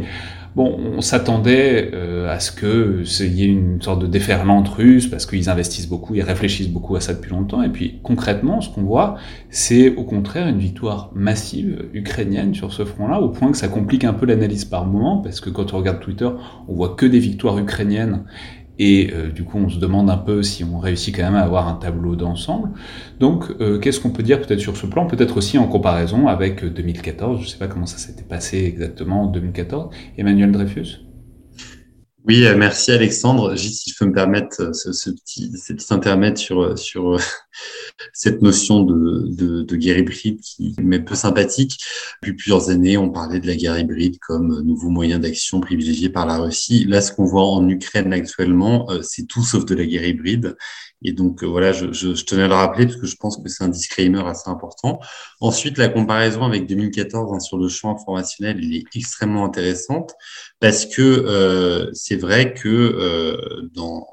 Bon, on s'attendait euh, à ce qu'il y ait une sorte de déferlante russe parce qu'ils investissent beaucoup, ils réfléchissent beaucoup à ça depuis longtemps. Et puis concrètement, ce qu'on voit, c'est au contraire une victoire massive ukrainienne sur ce front-là, au point que ça complique un peu l'analyse par moment parce que quand on regarde Twitter, on voit que des victoires ukrainiennes et euh, du coup, on se demande un peu si on réussit quand même à avoir un tableau d'ensemble. Donc, euh, qu'est-ce qu'on peut dire peut-être sur ce plan Peut-être aussi en comparaison avec 2014. Je ne sais pas comment ça s'était passé exactement en 2014. Emmanuel Dreyfus? Oui, euh, merci Alexandre. Juste si je peux me permettre euh, ce, petit, ce petit intermède sur, euh, cette notion de, de, de, guerre hybride qui m'est peu sympathique. Depuis plusieurs années, on parlait de la guerre hybride comme nouveau moyen d'action privilégié par la Russie. Là, ce qu'on voit en Ukraine actuellement, c'est tout sauf de la guerre hybride. Et donc voilà, je, je, je, tenais à le rappeler parce que je pense que c'est un disclaimer assez important. Ensuite, la comparaison avec 2014 hein, sur le champ informationnel, elle est extrêmement intéressante parce que euh, c'est vrai que euh, dans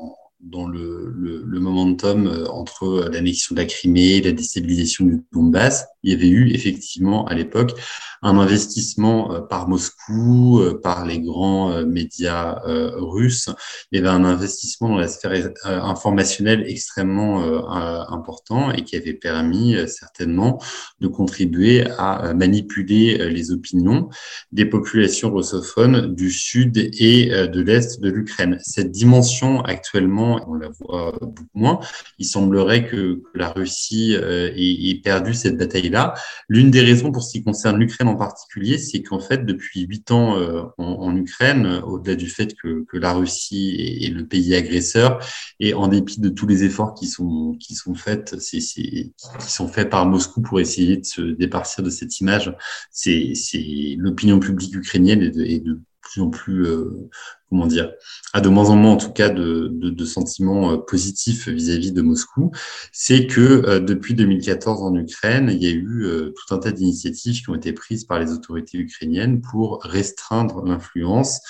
dans le, le, le momentum euh, entre l'annexion de la Crimée, la déstabilisation du Donbass, il y avait eu effectivement à l'époque un investissement euh, par Moscou, euh, par les grands médias russes. Il un investissement dans la sphère informationnelle extrêmement important et qui avait permis certainement de contribuer à manipuler les opinions des populations russophones du sud et de l'est de l'Ukraine. Cette dimension actuellement on la voit beaucoup moins. Il semblerait que, la Russie euh, ait, perdu cette bataille-là. L'une des raisons pour ce qui concerne l'Ukraine en particulier, c'est qu'en fait, depuis huit ans euh, en, Ukraine, au-delà du fait que, la Russie est, le pays agresseur, et en dépit de tous les efforts qui sont qui sont faits, c'est, qui sont faits par Moscou pour essayer de se départir de cette image, c'est, l'opinion publique ukrainienne est de plus en plus, euh, comment dire, a de moins en moins en tout cas de, de, de sentiments euh, positifs vis-à-vis de Moscou, c'est que euh, depuis 2014 en Ukraine, il y a eu tout un tas d'initiatives qui ont été prises par les autorités ukrainiennes pour restreindre l'influence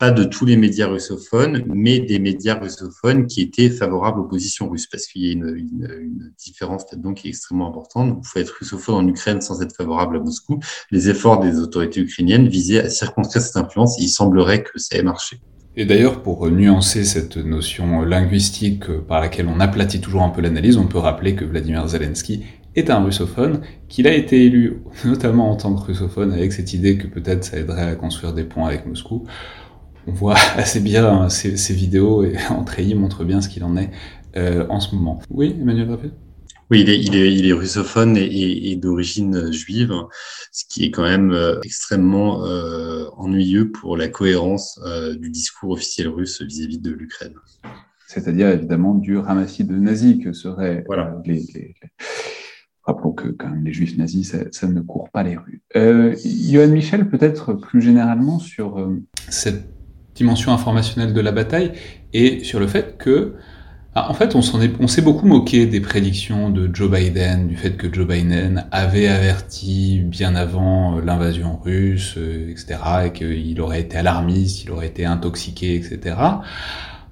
pas de tous les médias russophones, mais des médias russophones qui étaient favorables aux positions russes, parce qu'il y a une, différence qui est extrêmement importante. Vous pouvez être russophone en Ukraine sans être favorable à Moscou. Les efforts des autorités ukrainiennes visaient à circonscrire cette influence il semblerait que ça ait marché. Et d'ailleurs, pour nuancer cette notion linguistique par laquelle on aplatit toujours un peu l'analyse, on peut rappeler que Vladimir Zelensky est un russophone, qu'il a été élu notamment en tant que russophone avec cette idée que peut-être ça aiderait à construire des ponts avec Moscou on voit assez bien hein, ces, vidéos et Treillis montre bien ce qu'il en est euh, en ce moment. Oui, Emmanuel Rapet oui, il est, il est, il est russophone et, et, d'origine juive, ce qui est quand même euh, extrêmement euh, ennuyeux pour la cohérence euh, du discours officiel russe vis-à-vis de l'Ukraine. C'est-à-dire évidemment du ramassis de nazis que seraient voilà. les, les, Rappelons que quand même les juifs nazis, ça, ça ne court pas les rues. Euh, Johan Michel, peut-être plus généralement sur cette dimension informationnelle de la bataille et sur le fait que, ah, en fait, on s'est beaucoup moqué des prédictions de Joe Biden, du fait que Joe Biden avait averti bien avant euh, l'invasion russe, euh, etc., et qu'il aurait été alarmiste, il aurait été intoxiqué, etc.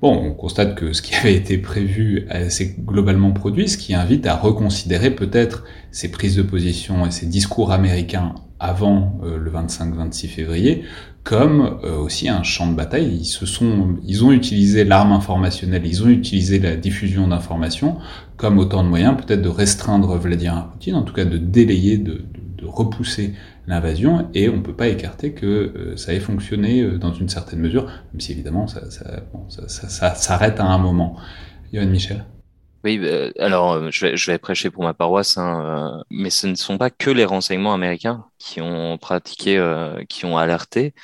Bon, on constate que ce qui avait été prévu s'est globalement produit, ce qui invite à reconsidérer peut-être ces prises de position et ces discours américains avant euh, le 25-26 février comme euh, aussi un champ de bataille. Ils se sont, ils ont utilisé l'arme informationnelle, ils ont utilisé la diffusion d'informations comme autant de moyens peut-être de restreindre Vladimir Poutine, en tout cas de délayer, de, repousser l'invasion, et on peut pas écarter que euh, ça ait fonctionné euh, dans une certaine mesure, même si évidemment ça, ça, s'arrête à un moment. Yohann Michel oui, bah, alors je vais, je vais prêcher pour ma paroisse, hein, mais ce ne sont pas que les renseignements américains qui ont pratiqué, euh, qui ont alerté.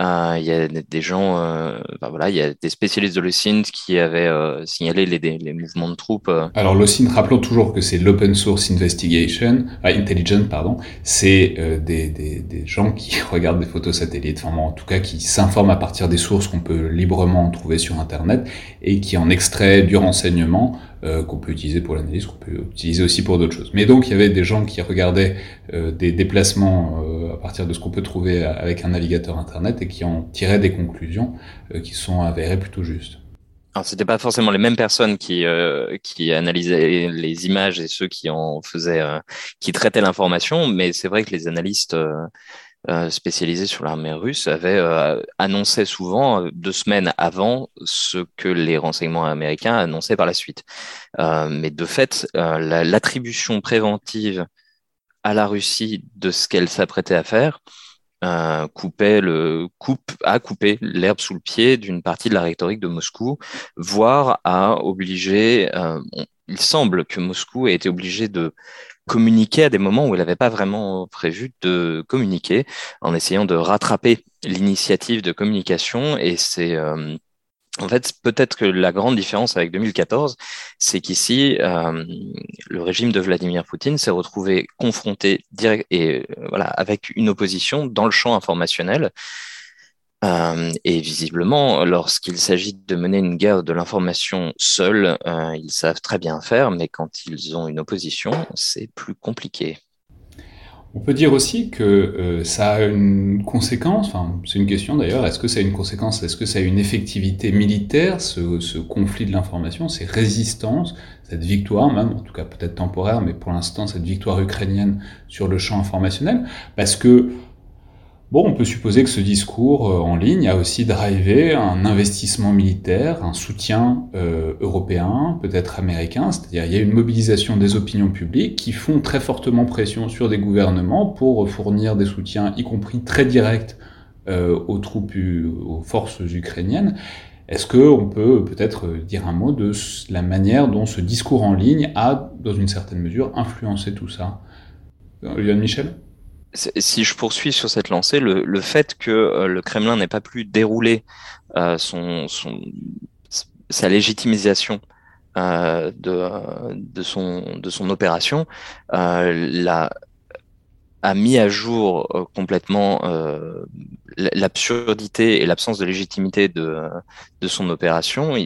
Euh, il y a des gens, euh, voilà, il y a des spécialistes de l'OSINT qui avaient euh, signalé les, mouvements de troupes. Alors l'OSINT, rappelons toujours que c'est l'Open Source Investigation, Intelligence, pardon. C'est des, gens qui regardent des photos satellites, enfin en tout cas qui s'informent à partir des sources qu'on peut librement trouver sur Internet et qui en extraient du renseignement euh, qu'on peut utiliser pour l'analyse, qu'on peut utiliser aussi pour d'autres choses. Mais donc il y avait des gens qui regardaient euh, des déplacements euh, à partir de ce qu'on peut trouver avec un navigateur internet et qui en tiraient des conclusions qui sont avérées plutôt justes. Alors c'était pas forcément les mêmes personnes qui qui analysaient les images et ceux qui en faisaient qui traitaient l'information, mais c'est vrai que les analystes spécialisé sur l'armée russe avait euh, annoncé souvent euh, deux semaines avant ce que les renseignements américains annonçaient par la suite. mais de fait, l'attribution préventive à la Russie de ce qu'elle s'apprêtait à faire coupe a coupé l'herbe sous le pied d'une partie de la rhétorique de Moscou, voire a obligé. il semble que Moscou ait été obligé de communiquer à des moments où elle n'avait pas vraiment prévu de communiquer, en essayant de rattraper l'initiative de communication. Et c'est euh, en fait peut-être que la grande différence avec 2014, c'est qu'ici euh, le régime de Vladimir Poutine s'est retrouvé confronté direct et euh, voilà avec une opposition dans le champ informationnel euh, et visiblement, lorsqu'il s'agit de mener une guerre de l'information seule, euh, ils savent très bien faire, mais quand ils ont une opposition, c'est plus compliqué. On peut dire aussi que euh, ça a une conséquence, enfin c'est une question d'ailleurs, est-ce que ça a une conséquence, est-ce que ça a une effectivité militaire, ce, ce conflit de l'information, ces résistances, cette victoire même, en tout cas peut-être temporaire, mais pour l'instant cette victoire ukrainienne sur le champ informationnel, parce que Bon, on peut supposer que ce discours euh, en ligne a aussi drivé un investissement militaire, un soutien euh, européen, peut-être américain, c'est-à-dire il y a une mobilisation des opinions publiques qui font très fortement pression sur des gouvernements pour fournir des soutiens, y compris très directs, euh, aux troupes, aux forces ukrainiennes. Est-ce qu'on peut peut-être dire un mot de la manière dont ce discours en ligne a, dans une certaine mesure, influencé tout ça? Yann Michel? Si je poursuis sur cette lancée, le, fait que euh, le Kremlin n'ait pas pu dérouler euh, son, sa légitimisation euh, de, de, son, de son opération la, a mis à jour complètement l'absurdité et l'absence de légitimité de, de son opération.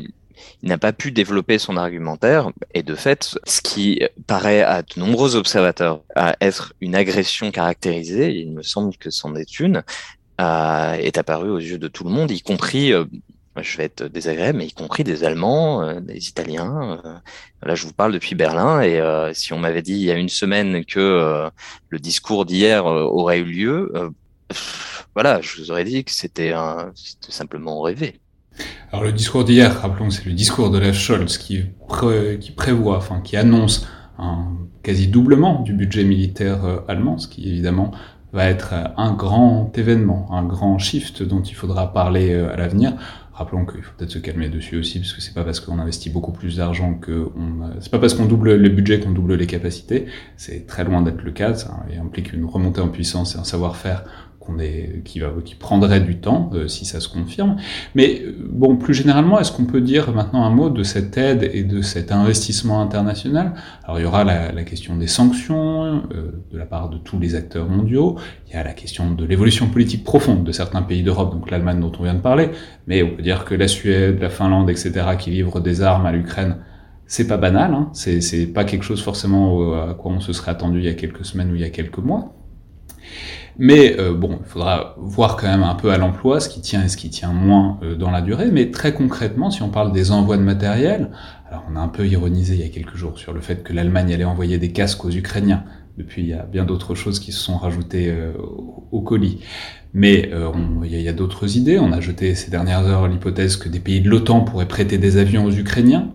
Il n'a pas pu développer son argumentaire et de fait, ce qui paraît à de nombreux observateurs être une agression caractérisée, il me semble que c'en est une, euh, est apparu aux yeux de tout le monde, y compris euh, je vais être désagréable, mais y compris des Allemands, euh, des Italiens. là, je vous parle depuis Berlin, et si on m'avait dit il y a une semaine que le discours d'hier aurait eu lieu, voilà, je vous aurais dit que c'était simplement rêvé. Alors le discours d'hier, rappelons, c'est le discours de la Scholz qui, prévoit, enfin qui annonce un quasi doublement du budget militaire euh, allemand, ce qui évidemment va être un grand événement, un grand shift dont il faudra parler euh, à l'avenir. Rappelons qu'il faut peut-être se calmer dessus aussi, parce que c'est pas parce qu'on investit beaucoup plus d'argent que on, c'est pas parce qu'on double le budget qu'on double les capacités. C'est très loin d'être le cas. Ça implique une remontée en puissance et un savoir-faire qui, prendrait du temps euh, si ça se confirme. Mais euh, bon, plus généralement, est-ce qu'on peut dire maintenant un mot de cette aide et de cet investissement international? Alors il y aura la, la question des sanctions euh, de la part de tous les acteurs mondiaux. Il y a la question de l'évolution politique profonde de certains pays d'Europe, donc l'Allemagne dont on vient de parler. Mais on peut dire que la Suède, la Finlande, etc., qui livrent des armes à l'Ukraine, c'est pas banal. Hein. C'est pas quelque chose forcément à quoi on se serait attendu il y a quelques semaines ou il y a quelques mois. Mais euh, bon, il faudra voir quand même un peu à l'emploi ce qui tient et ce qui tient moins euh, dans la durée. Mais très concrètement, si on parle des envois de matériel, alors on a un peu ironisé il y a quelques jours sur le fait que l'Allemagne allait envoyer des casques aux Ukrainiens. Depuis, il y a bien d'autres choses qui se sont rajoutées euh, au colis. Mais il y a, a d'autres idées. On a jeté ces dernières heures l'hypothèse que des pays de l'OTAN pourraient prêter des avions aux Ukrainiens.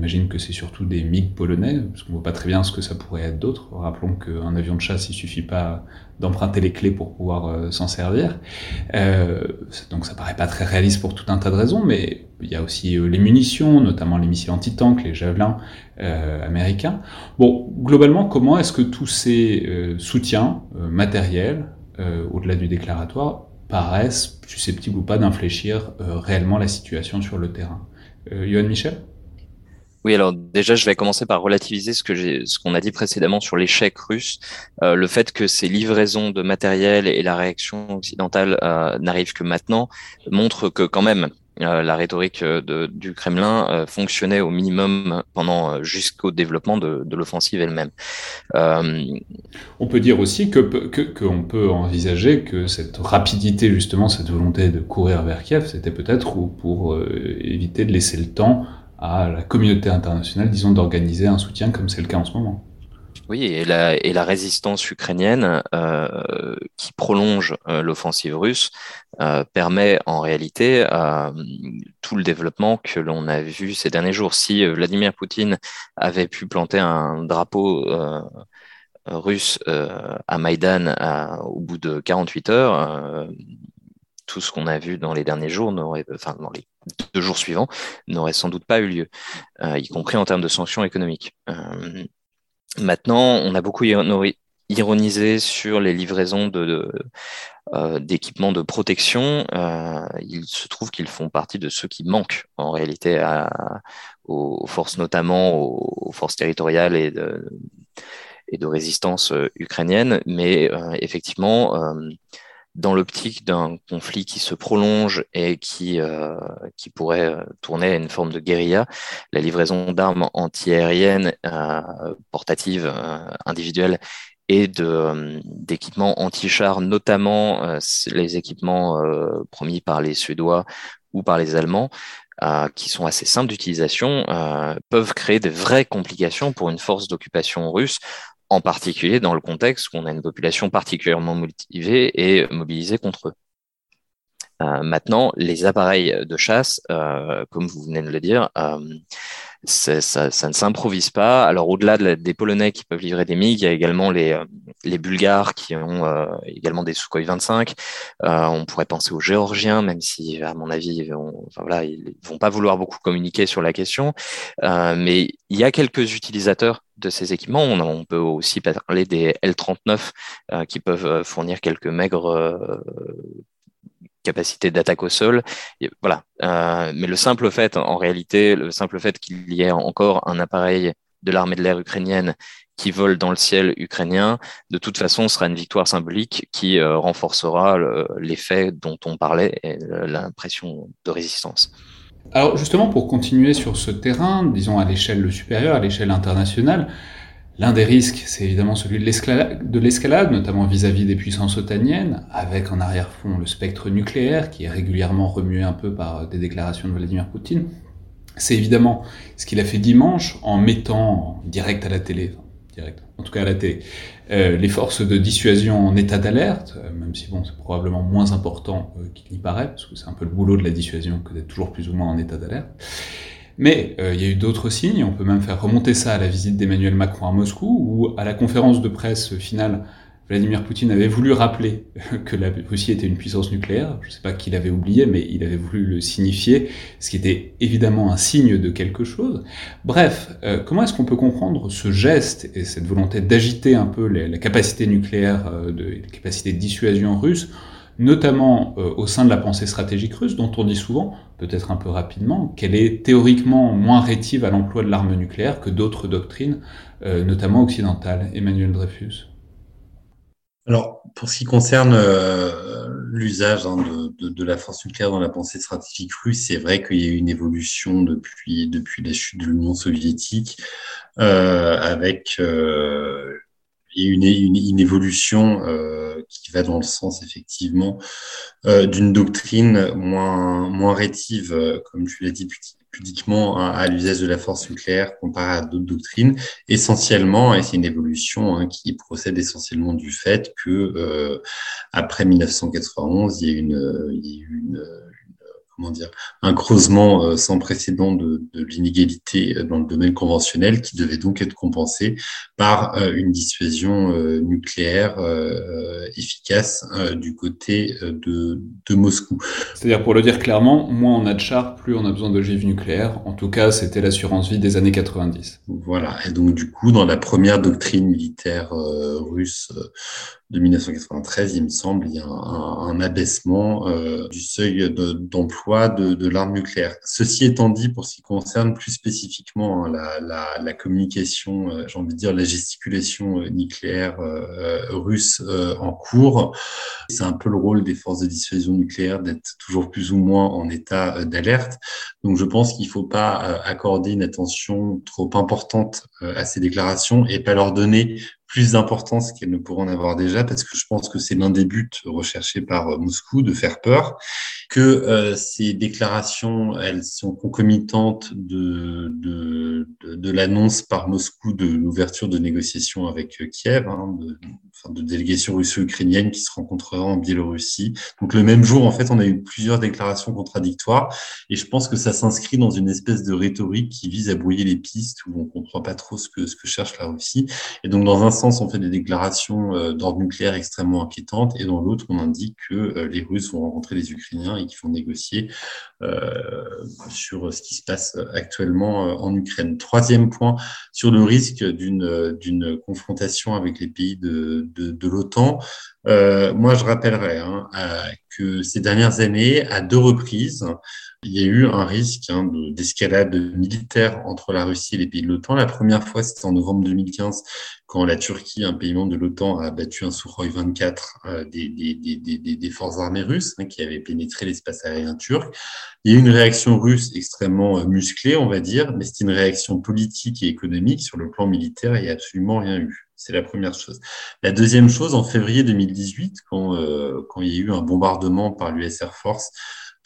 Imagine que c'est surtout des MiG polonais, parce qu'on voit pas très bien ce que ça pourrait être d'autre. Rappelons qu'un avion de chasse, il suffit pas d'emprunter les clés pour pouvoir euh, s'en servir. Euh, donc ça paraît pas très réaliste pour tout un tas de raisons, mais il y a aussi euh, les munitions, notamment les missiles anti-tank, les javelins américains. Bon, globalement, comment est-ce que tous ces soutiens matériels, au-delà du déclaratoire, paraissent susceptibles ou pas d'infléchir réellement la situation sur le terrain? Johan Michel? Oui, alors déjà, je vais commencer par relativiser ce que j'ai, ce qu'on a dit précédemment sur l'échec russe, euh, le fait que ces livraisons de matériel et la réaction occidentale euh, n'arrivent que maintenant montre que quand même euh, la rhétorique de, du Kremlin fonctionnait au minimum pendant jusqu'au développement de, de l'offensive elle-même. On peut dire aussi que qu'on peut envisager que cette rapidité, justement, cette volonté de courir vers Kiev, c'était peut-être pour éviter de laisser le temps à la communauté internationale, disons, d'organiser un soutien comme c'est le cas en ce moment. Oui, et la, résistance ukrainienne euh, qui prolonge euh, l'offensive russe euh, permet en réalité tout le développement que l'on a vu ces derniers jours. Si Vladimir Poutine avait pu planter un drapeau russe à Maïdan au bout de 48 heures, tout ce qu'on a vu dans les derniers jours, enfin dans les deux jours suivants, n'aurait sans doute pas eu lieu, euh, y compris en termes de sanctions économiques. Euh, maintenant, on a beaucoup ironisé sur les livraisons de, euh, d'équipements de protection. il se trouve qu'ils font partie de ceux qui manquent en réalité aux forces, notamment aux, forces territoriales et de, et de résistance ukrainienne. Mais effectivement, dans l'optique d'un conflit qui se prolonge et qui, euh, pourrait euh, tourner à une forme de guérilla, la livraison d'armes antiaériennes euh, portatives individuelles et d'équipements anti-chars, notamment les équipements promis par les Suédois ou par les Allemands, qui sont assez simples d'utilisation, peuvent créer de vraies complications pour une force d'occupation russe en particulier dans le contexte où on a une population particulièrement motivée et mobilisée contre eux. Euh, maintenant, les appareils de chasse, euh, comme vous venez de le dire, euh, ça, ça, ne s'improvise pas. Alors au-delà des Polonais qui peuvent livrer des MiG, il y a également les, euh, les Bulgares qui ont euh, également des Sukhoi 25. Euh, on pourrait penser aux Géorgiens, même si à mon avis, vont, enfin, voilà, ils vont pas vouloir beaucoup communiquer sur la question. mais il y a quelques utilisateurs de ces équipements. On, on peut aussi parler des L39 qui peuvent fournir quelques maigres capacité d'attaque au sol. voilà. Euh, mais le simple fait, en réalité, le simple fait qu'il y ait encore un appareil de l'armée de l'air ukrainienne qui vole dans le ciel ukrainien, de toute façon, sera une victoire symbolique qui euh, renforcera l'effet dont on parlait et l'impression de résistance. Alors justement, pour continuer sur ce terrain, disons à l'échelle supérieure, à l'échelle internationale, L'un des risques, c'est évidemment celui de l'escalade, notamment vis-à-vis des puissances otaniennes, avec en arrière-fond le spectre nucléaire, qui est régulièrement remué un peu par des déclarations de Vladimir Poutine. C'est évidemment ce qu'il a fait dimanche en mettant direct à la télé, direct, en tout cas à la télé, euh, les forces de dissuasion en état d'alerte, euh, même si bon, c'est probablement moins important euh, qu'il n'y paraît, parce que c'est un peu le boulot de la dissuasion que d'être toujours plus ou moins en état d'alerte. Mais euh, il y a eu d'autres signes, on peut même faire remonter ça à la visite d'Emmanuel Macron à Moscou, où à la conférence de presse finale, Vladimir Poutine avait voulu rappeler que la Russie était une puissance nucléaire. Je ne sais pas qui l'avait oublié, mais il avait voulu le signifier, ce qui était évidemment un signe de quelque chose. Bref, euh, comment est-ce qu'on peut comprendre ce geste et cette volonté d'agiter un peu la capacité nucléaire, euh, de, la capacité de dissuasion russe notamment euh, au sein de la pensée stratégique russe, dont on dit souvent, peut-être un peu rapidement, qu'elle est théoriquement moins rétive à l'emploi de l'arme nucléaire que d'autres doctrines, euh, notamment occidentales. Emmanuel Dreyfus. Alors, pour ce qui concerne euh, l'usage hein, de, la force nucléaire dans la pensée stratégique russe, c'est vrai qu'il y a eu une évolution depuis, depuis la chute de l'Union soviétique, avec une, une, une, évolution qui va dans le sens effectivement euh, d'une doctrine moins, moins rétive, euh, comme tu l'as dit pudiquement, à, l'usage de la force nucléaire comparé à d'autres doctrines, essentiellement, et c'est une évolution hein, qui procède essentiellement du fait que euh, après 1991, il y a une, il y a une comment dire, un creusement euh, sans précédent de, de l'inégalité euh, dans le domaine conventionnel qui devait donc être compensé par euh, une dissuasion nucléaire efficace du côté de, de Moscou. C'est-à-dire, pour le dire clairement, moins on a de chars, plus on a besoin d'ogives nucléaires. En tout cas, c'était l'assurance vie des années 90. Voilà. Et donc, du coup, dans la première doctrine militaire russe, de 1993, il me semble, il y a un, abaissement euh, du seuil d'emploi de, l'arme nucléaire. Ceci étant dit, pour ce qui concerne plus spécifiquement hein, la, communication, euh, j'ai envie de dire la gesticulation euh, nucléaire russe en cours, c'est un peu le rôle des forces de dissuasion nucléaire d'être toujours plus ou moins en état d'alerte. Donc je pense qu'il ne faut pas accorder une attention trop importante à ces déclarations et pas leur donner plus d'importance qu'elles ne pourront en avoir déjà, parce que je pense que c'est l'un des buts recherchés par euh, Moscou de faire peur, que euh, ces déclarations, elles sont concomitantes de, de, de, l'annonce par Moscou de l'ouverture de négociations avec euh, Kiev, hein, de délégations russo-ukrainiennes qui se rencontrera en Biélorussie. Donc le même jour, en fait, on a eu plusieurs déclarations contradictoires, et je pense que ça s'inscrit dans une espèce de rhétorique qui vise à brouiller les pistes, où on comprend pas trop ce que, ce que cherche la Russie. Et donc dans un sens, on fait des déclarations euh, d'ordre nucléaire extrêmement inquiétantes, et dans l'autre, on indique que euh, les Russes vont rencontrer les Ukrainiens et qu'ils vont négocier euh, sur ce qui se passe actuellement en Ukraine. Troisième point, sur le risque d'une confrontation avec les pays de, de, l'OTAN. moi, je rappellerai hein, que ces dernières années, à deux reprises, il y a eu un risque hein, d'escalade militaire entre la Russie et les pays de l'OTAN. La première fois, c'était en novembre 2015, quand la Turquie, un pays membre de l'OTAN, a battu un Sukhoi 24 euh, des, des, des, des, forces armées russes hein, qui avaient pénétré l'espace aérien turc. Il y a eu une réaction russe extrêmement euh, musclée, on va dire, mais c'était une réaction politique et économique. Sur le plan militaire, il n'y a absolument rien eu. C'est la première chose. La deuxième chose, en février 2018, quand, euh, quand il y a eu un bombardement par l'US Air Force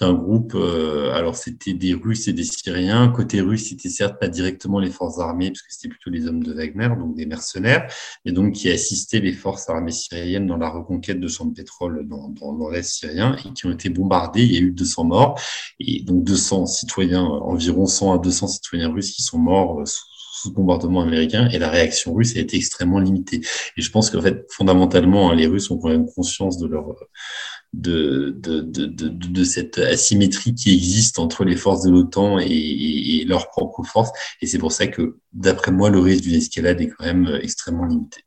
d'un groupe, euh, alors c'était des Russes et des Syriens. Côté russe, c'était certes pas directement les forces armées, parce que c'était plutôt les hommes de Wagner, donc des mercenaires, et donc qui assistaient les forces armées syriennes dans la reconquête de champs de pétrole dans, dans, dans l'Est syrien, et qui ont été bombardés. Il y a eu 200 morts, et donc 200 citoyens, environ 100 à 200 citoyens russes qui sont morts euh, sous sous bombardement américain et la réaction russe a été extrêmement limitée. Et je pense qu'en fait, fondamentalement, hein, les Russes ont quand même conscience de leur de, de, de, de, cette asymétrie qui existe entre les forces de l'OTAN et, et, leurs propres forces. Et c'est pour ça que, d'après moi, le risque d'une escalade est quand même extrêmement limité.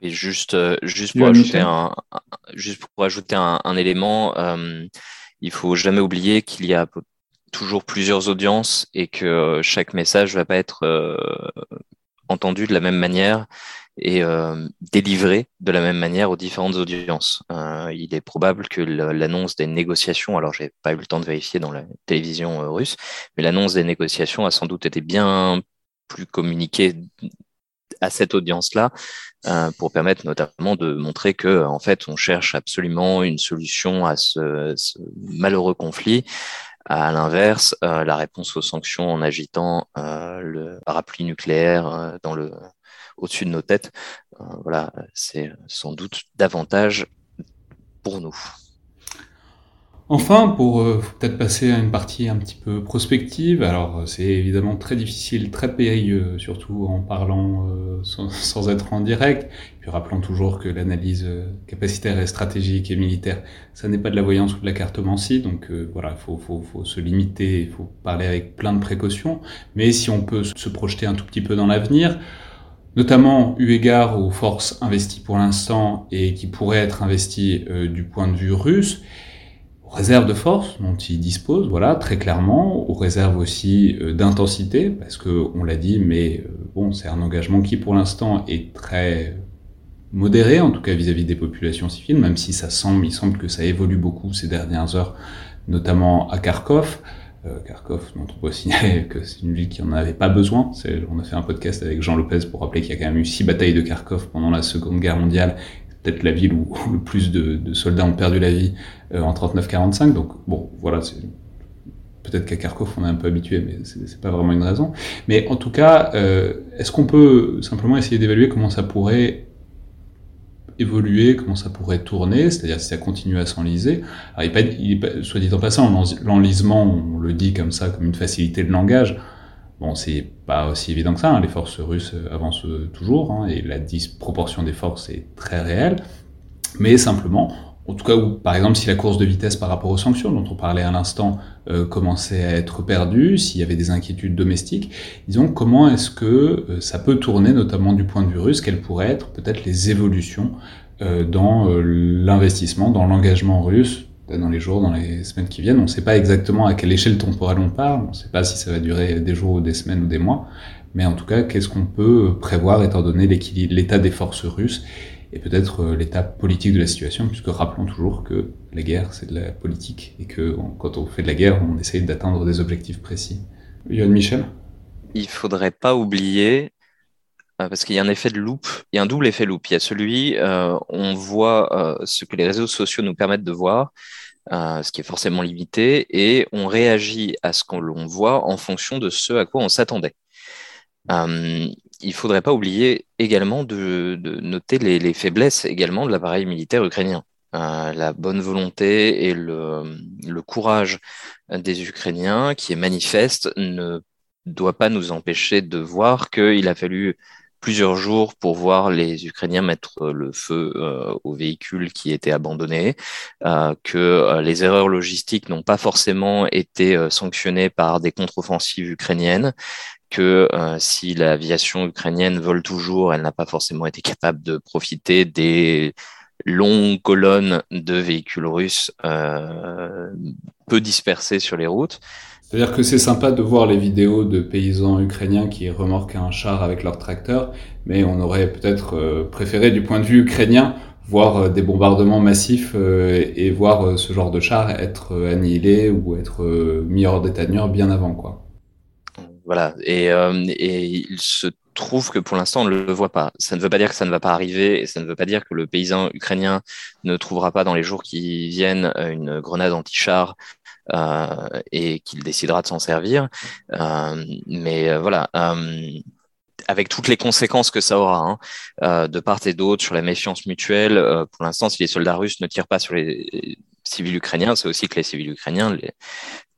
Et juste, euh, juste pour ajouter un, juste pour ajouter un, un élément, euh, il faut jamais oublier qu'il y a toujours plusieurs audiences et que chaque message va pas être euh, entendu de la même manière et euh, délivré de la même manière aux différentes audiences. Euh, il est probable que l'annonce des négociations, alors j'ai pas eu le temps de vérifier dans la télévision euh, russe, mais l'annonce des négociations a sans doute été bien plus communiquée à cette audience-là euh, pour permettre notamment de montrer que en fait on cherche absolument une solution à ce malheureux conflit à l'inverse, euh, la réponse aux sanctions en agitant euh, le parapluie nucléaire euh, dans le, au-dessus de nos têtes, voilà, c'est sans doute davantage pour nous. Enfin, pour peut-être passer à une partie un petit peu prospective, alors c'est évidemment très difficile, très périlleux, surtout en parlant sans, être en direct. Puis rappelons toujours que l'analyse capacitaire et stratégique et militaire, ça n'est pas de la voyance ou de la cartomancie, donc voilà, il faut, faut, faut, se limiter, il faut parler avec plein de précautions. Mais si on peut se projeter un tout petit peu dans l'avenir, notamment eu égard aux forces investies pour l'instant et qui pourraient être investies du point de vue russe, réserves de force dont il dispose, voilà, très clairement, aux réserves aussi euh, d'intensité, parce que on l'a dit, mais euh, bon, c'est un engagement qui pour l'instant est très modéré, en tout cas vis-à-vis des populations civiles, même si ça semble, il semble que ça évolue beaucoup ces dernières heures, notamment à Kharkov. Euh, Kharkov, dont on peut signaler que c'est une ville qui en avait pas besoin. On a fait un podcast avec Jean Lopez pour rappeler qu'il y a quand même eu six batailles de Kharkov pendant la Seconde Guerre mondiale peut-être la ville où le plus de, soldats ont perdu la vie euh, en 39-45. Donc bon, voilà, peut-être qu'à Kharkov on est un peu habitué, mais c'est pas vraiment une raison. Mais en tout cas, euh, est-ce qu'on peut simplement essayer d'évaluer comment ça pourrait évoluer, comment ça pourrait tourner, c'est-à-dire si ça continue à s'enliser? Soit dit en passant, l'enlisement, on le dit comme ça, comme une facilité de langage. Bon, c'est pas aussi évident que ça, hein. les forces russes avancent toujours, hein, et la disproportion des forces est très réelle, mais simplement, en tout cas, par exemple, si la course de vitesse par rapport aux sanctions dont on parlait à l'instant euh, commençait à être perdue, s'il y avait des inquiétudes domestiques, disons comment est-ce que euh, ça peut tourner, notamment du point de vue russe, quelles pourraient être peut-être les évolutions dans l'investissement, dans l'engagement russe dans les jours, dans les semaines qui viennent. On ne sait pas exactement à quelle échelle temporelle on parle, on ne sait pas si ça va durer des jours ou des semaines ou des mois, mais en tout cas, qu'est-ce qu'on peut prévoir étant donné l'état des forces russes et peut-être euh, l'état politique de la situation, puisque rappelons toujours que la guerre, c'est de la politique, et que quand on fait de la guerre, on essaye d'atteindre des objectifs précis. Yoann Michel? Il faudrait pas oublier parce qu'il y a un effet de loupe, il y a un double effet loupe. Il y a celui, euh, on voit euh, ce que les réseaux sociaux nous permettent de voir, ce qui est forcément limité, et on réagit à ce qu'on voit en fonction de ce à quoi on s'attendait. il ne faudrait pas oublier également de, noter les, faiblesses également de l'appareil militaire ukrainien. la bonne volonté et le, le, courage des Ukrainiens qui est manifeste ne doit pas nous empêcher de voir qu'il a fallu plusieurs jours pour voir les Ukrainiens mettre le feu euh, aux véhicules qui étaient abandonnés, euh, que euh, les erreurs logistiques n'ont pas forcément été sanctionnées par des contre-offensives ukrainiennes, que si l'aviation ukrainienne vole toujours, elle n'a pas forcément été capable de profiter des longues colonnes de véhicules russes peu dispersés sur les routes. C'est-à-dire que c'est sympa de voir les vidéos de paysans ukrainiens qui remorquent un char avec leur tracteur, mais on aurait peut-être euh, préféré, du point de vue ukrainien, voir euh, des bombardements massifs euh, et voir ce genre de char être annihilé ou être mis hors d'état bien avant, quoi. Voilà, et, et il se trouve que pour l'instant on ne le voit pas. Ça ne veut pas dire que ça ne va pas arriver, et ça ne veut pas dire que le paysan ukrainien ne trouvera pas dans les jours qui viennent une grenade anti-char et qu'il décidera de s'en servir. Euh, mais euh, voilà avec toutes les conséquences que ça aura, hein, de part et d'autre, sur la méfiance mutuelle. pour l'instant, si les soldats russes ne tirent pas sur les civils ukrainiens, c'est aussi que les civils ukrainiens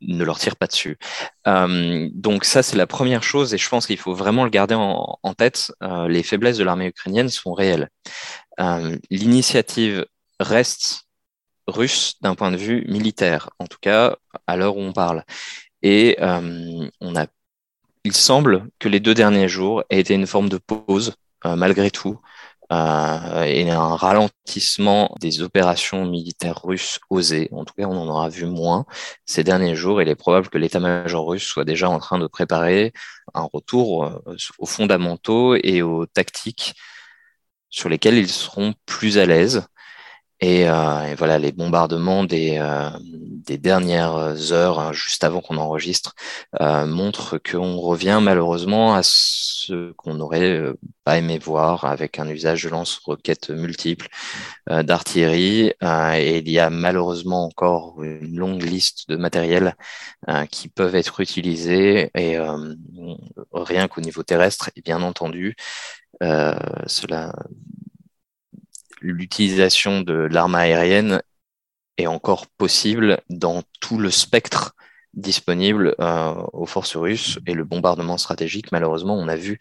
ne leur tirent pas dessus. donc ça, c'est la première chose, et je pense qu'il faut vraiment le garder en tête. les faiblesses de l'armée ukrainienne sont réelles. L'initiative reste russe d'un point de vue militaire, en tout cas à l'heure où on parle. Et euh, on a, il semble que les deux derniers jours aient été une forme de pause, euh, malgré tout, euh, et un ralentissement des opérations militaires russes osées. En tout cas, on en aura vu moins ces derniers jours. Il est probable que l'état-major russe soit déjà en train de préparer un retour euh, aux fondamentaux et aux tactiques sur lesquels ils seront plus à l'aise euh, et, voilà, les bombardements des, euh, des dernières heures, hein, juste avant qu'on enregistre, euh, montrent qu'on revient malheureusement à ce qu'on n'aurait pas aimé voir avec un usage de lance-roquettes multiples d'artillerie. et il y a malheureusement encore une longue liste de matériels qui peuvent être utilisés. Et rien qu'au niveau terrestre, et bien entendu, cela l'utilisation de l'arme aérienne est encore possible dans tout le spectre disponible euh, aux forces russes et le bombardement stratégique, malheureusement, on a vu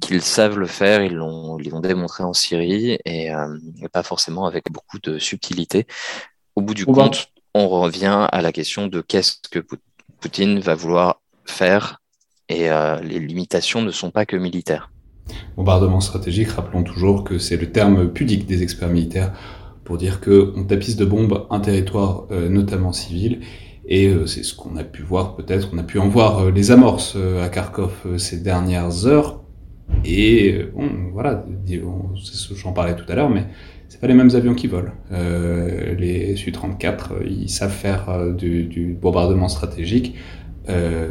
qu'ils savent le faire, ils l'ont ils démontré en Syrie et, euh, pas forcément avec beaucoup de subtilité. Au bout du compte, on revient à la question de qu'est-ce que Poutine va vouloir faire et euh, les limitations ne sont pas que militaires. Bombardement stratégique, rappelons toujours que c'est le terme pudique des experts militaires pour dire qu'on tapisse de bombes un territoire, euh, notamment civil, et euh, c'est ce qu'on a pu voir peut-être, on a pu en voir euh, les amorces à Kharkov ces dernières heures, et bon, voilà, j'en parlais tout à l'heure, mais c'est pas les mêmes avions qui volent. les Su-34, ils savent faire du, du bombardement stratégique euh,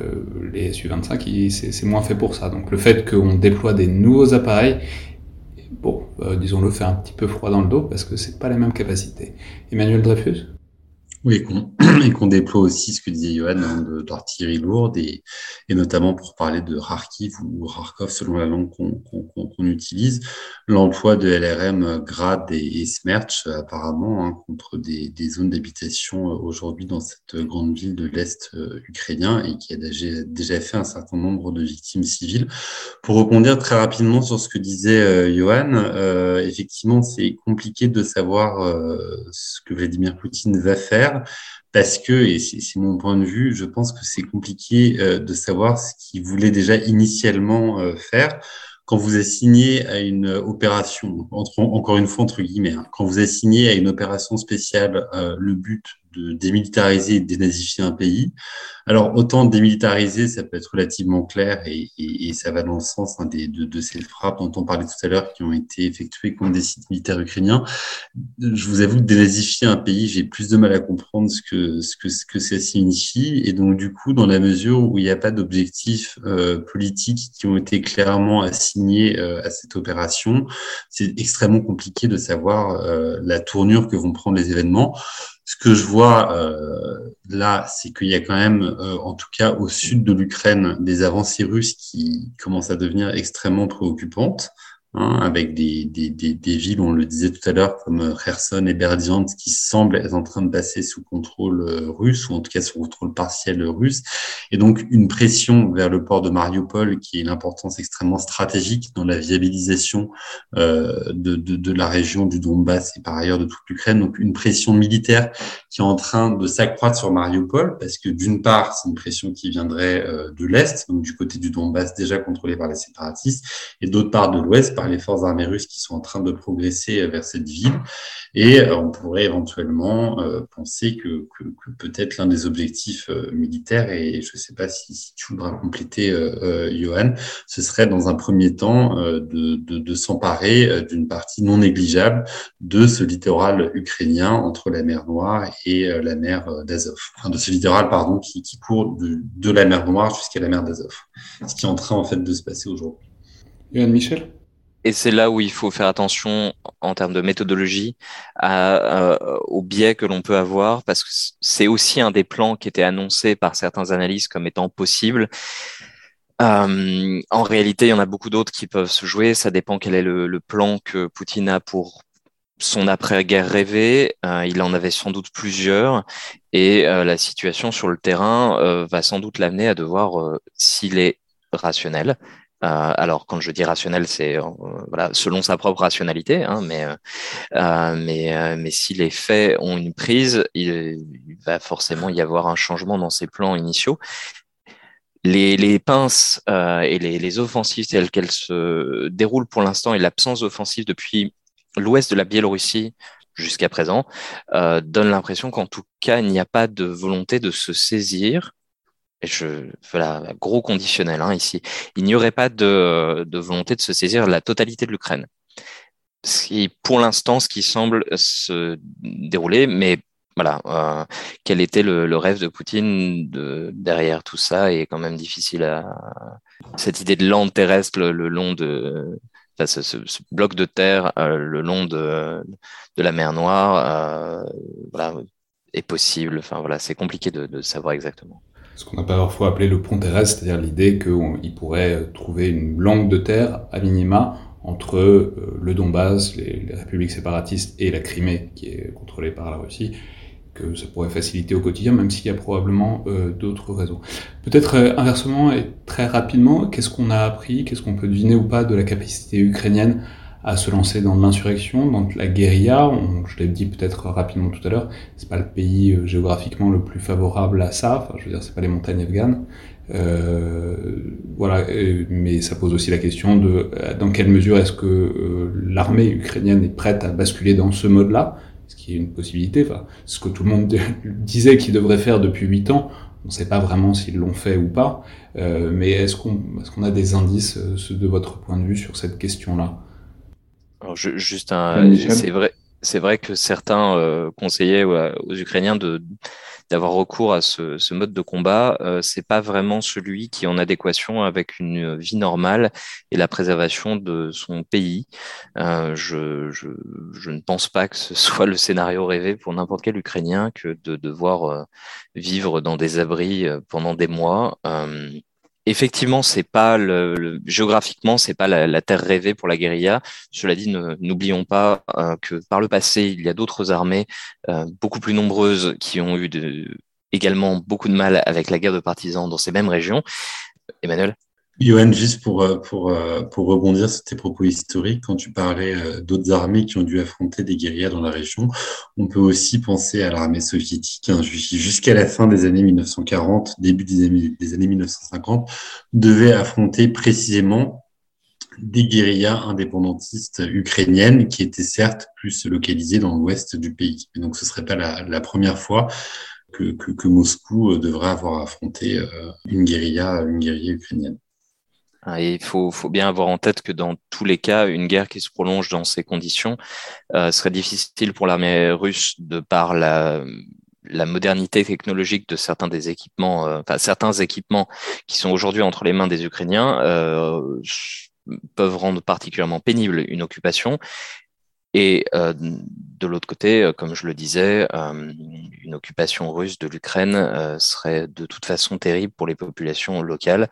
les Su-25, c'est moins fait pour ça. Donc le fait qu'on déploie des nouveaux appareils, bon, euh, disons-le, fait un petit peu froid dans le dos parce que c'est pas la même capacité. Emmanuel Dreyfus? Oui, et qu'on déploie aussi ce que disait Johan hein, d'artillerie lourde et, et, notamment pour parler de Kharkiv ou Kharkov selon la langue qu'on utilise, l'emploi de LRM Grad et, et Smerch apparemment hein, contre des, des zones d'habitation euh, aujourd'hui dans cette grande ville de l'Est euh, ukrainien et qui a déjà, déjà, fait un certain nombre de victimes civiles. Pour rebondir très rapidement sur ce que disait euh, Johan, euh, effectivement c'est compliqué de savoir euh, ce que Vladimir Poutine va faire parce que, et c'est mon point de vue, je pense que c'est compliqué euh, de savoir ce qu'il voulait déjà initialement euh, faire. Quand vous assigné à une opération, encore une fois entre guillemets, hein, quand vous assigné à une opération spéciale euh, le but de démilitariser et de dénazifier un pays. Alors, autant démilitariser, ça peut être relativement clair et, et, et ça va dans le sens hein, des, de, de, ces frappes dont on parlait tout à l'heure qui ont été effectuées contre des sites militaires ukrainiens. Je vous avoue que dénazifier un pays, j'ai plus de mal à comprendre ce que, ce que, ce que ça signifie. Et donc, du coup, dans la mesure où il n'y a pas d'objectifs euh, politiques qui ont été clairement assignés euh, à cette opération, c'est extrêmement compliqué de savoir euh, la tournure que vont prendre les événements. Ce que je vois euh, là, c'est qu'il y a quand même, euh, en tout cas au sud de l'Ukraine, des avancées russes qui commencent à devenir extrêmement préoccupantes. Hein, avec des, des, des, des, villes, on le disait tout à l'heure, comme Kherson et Berdiansk, qui semblent être en train de passer sous contrôle euh, russe, ou en tout cas sous contrôle partiel russe. Et donc, une pression vers le port de Mariupol, qui est une importance extrêmement stratégique dans la viabilisation euh, de, de, de, la région du Donbass et par ailleurs de toute l'Ukraine. Donc, une pression militaire qui est en train de s'accroître sur Mariupol, parce que d'une part, c'est une pression qui viendrait euh, de l'Est, donc du côté du Donbass déjà contrôlé par les séparatistes, et d'autre part de l'Ouest, les forces armées russes qui sont en train de progresser vers cette ville. Et euh, on pourrait éventuellement euh, penser que, que, peut-être l'un des objectifs euh, militaires, et je ne sais pas si, tu voudras compléter, Johan, ce serait dans un premier temps de, de, s'emparer d'une partie non négligeable de ce littoral ukrainien entre la mer Noire et la mer d'Azov. Enfin, de ce littoral, pardon, qui, qui court de, de la mer Noire jusqu'à la mer d'Azov. Ce qui est en train, en fait, de se passer aujourd'hui. Johan Michel? Et c'est là où il faut faire attention en termes de méthodologie à, à, au biais que l'on peut avoir, parce que c'est aussi un des plans qui était annoncé par certains analystes comme étant possible. Euh, en réalité, il y en a beaucoup d'autres qui peuvent se jouer. Ça dépend quel est le, plan que Poutine a pour son après-guerre rêvée. Euh, il en avait sans doute plusieurs, et euh, la situation sur le terrain euh, va sans doute l'amener à devoir, euh, s'il est rationnel, euh, alors, quand je dis rationnel, c'est euh, selon sa propre rationalité, hein, mais, euh, mais, mais si les faits ont une prise, il, il, va forcément y avoir un changement dans ses plans initiaux. Les, les pinces et les, les offensives telles qu'elles se déroulent pour l'instant et l'absence d'offensive depuis l'ouest de la Biélorussie jusqu'à présent euh, donne l'impression qu'en tout cas, il n'y a pas de volonté de se saisir je, voilà, gros conditionnel hein, ici, il n'y aurait pas de, volonté de se saisir la totalité de l'Ukraine. C'est pour l'instant ce qui semble se dérouler, mais voilà, euh, quel était le, rêve de Poutine de, derrière tout ça est quand même difficile à cette idée de land terrestre le, long de ce, bloc de terre euh, le long de, la mer Noire, euh, voilà, est possible. Enfin voilà, c'est compliqué de savoir exactement ce qu'on a parfois appelé le pont terrestre, c'est-à-dire l'idée qu'il pourrait trouver une langue de terre, à minima, entre euh, le Donbass, les, les, républiques séparatistes et la Crimée, qui est contrôlée par la Russie, que ça pourrait faciliter au quotidien, même s'il y a probablement euh, d'autres raisons. Peut-être euh, inversement et très rapidement, qu'est-ce qu'on a appris, qu'est-ce qu'on peut deviner ou pas de la capacité ukrainienne à se lancer dans l'insurrection, dans la guérilla. Je l'ai dit peut-être rapidement tout à l'heure, c'est pas le pays euh, géographiquement le plus favorable à ça. Enfin, je veux dire, c'est pas les montagnes afghanes. Euh, voilà, mais ça pose aussi la question de euh, dans quelle mesure est-ce que euh, l'armée ukrainienne est prête à basculer dans ce mode-là, ce qui est une possibilité. Enfin, ce que tout le monde disait qu'ils devraient faire depuis huit ans. On ne sait pas vraiment s'ils l'ont fait ou pas, euh, mais est-ce qu'on est qu'on a des indices, de votre point de vue, sur cette question-là? Alors, je, juste un, c'est vrai, c'est vrai que certains euh, conseillaient aux, aux Ukrainiens de d'avoir recours à ce, ce, mode de combat. Euh, c'est pas vraiment celui qui est en adéquation avec une vie normale et la préservation de son pays. Euh, je, je, je, ne pense pas que ce soit le scénario rêvé pour n'importe quel Ukrainien que de devoir euh, vivre dans des abris euh, pendant des mois. Effectivement, c'est pas le, le, géographiquement, c'est pas la, terre rêvée pour la guérilla. Cela dit, n'oublions pas euh, que par le passé, il y a d'autres armées euh, beaucoup plus nombreuses qui ont eu également beaucoup de mal avec la guerre de partisans dans ces mêmes régions. Emmanuel? Johan, juste pour, euh, pour, euh, pour rebondir sur tes propos historiques, quand tu parlais euh, d'autres armées qui ont dû affronter des guérillas dans la région, on peut aussi penser à l'armée soviétique, hein, jusqu'à la fin des années 1940, début des années, des années 1950, devait affronter précisément des guérillas indépendantistes ukrainiennes qui étaient certes plus localisées dans l'ouest du pays. donc ce serait pas la, première fois que, que, Moscou devrait avoir affronté une guérilla, une guérilla ukrainienne. Ah, il faut, faut, bien avoir en tête que dans tous les cas, une guerre qui se prolonge dans ces conditions euh, serait difficile pour l'armée russe de par la, la, modernité technologique de certains des équipements, euh, enfin certains équipements qui sont aujourd'hui entre les mains des Ukrainiens euh, peuvent rendre particulièrement pénible une occupation. Et euh, de l'autre côté, comme je le disais, une occupation russe de l'Ukraine serait de toute façon terrible pour les populations locales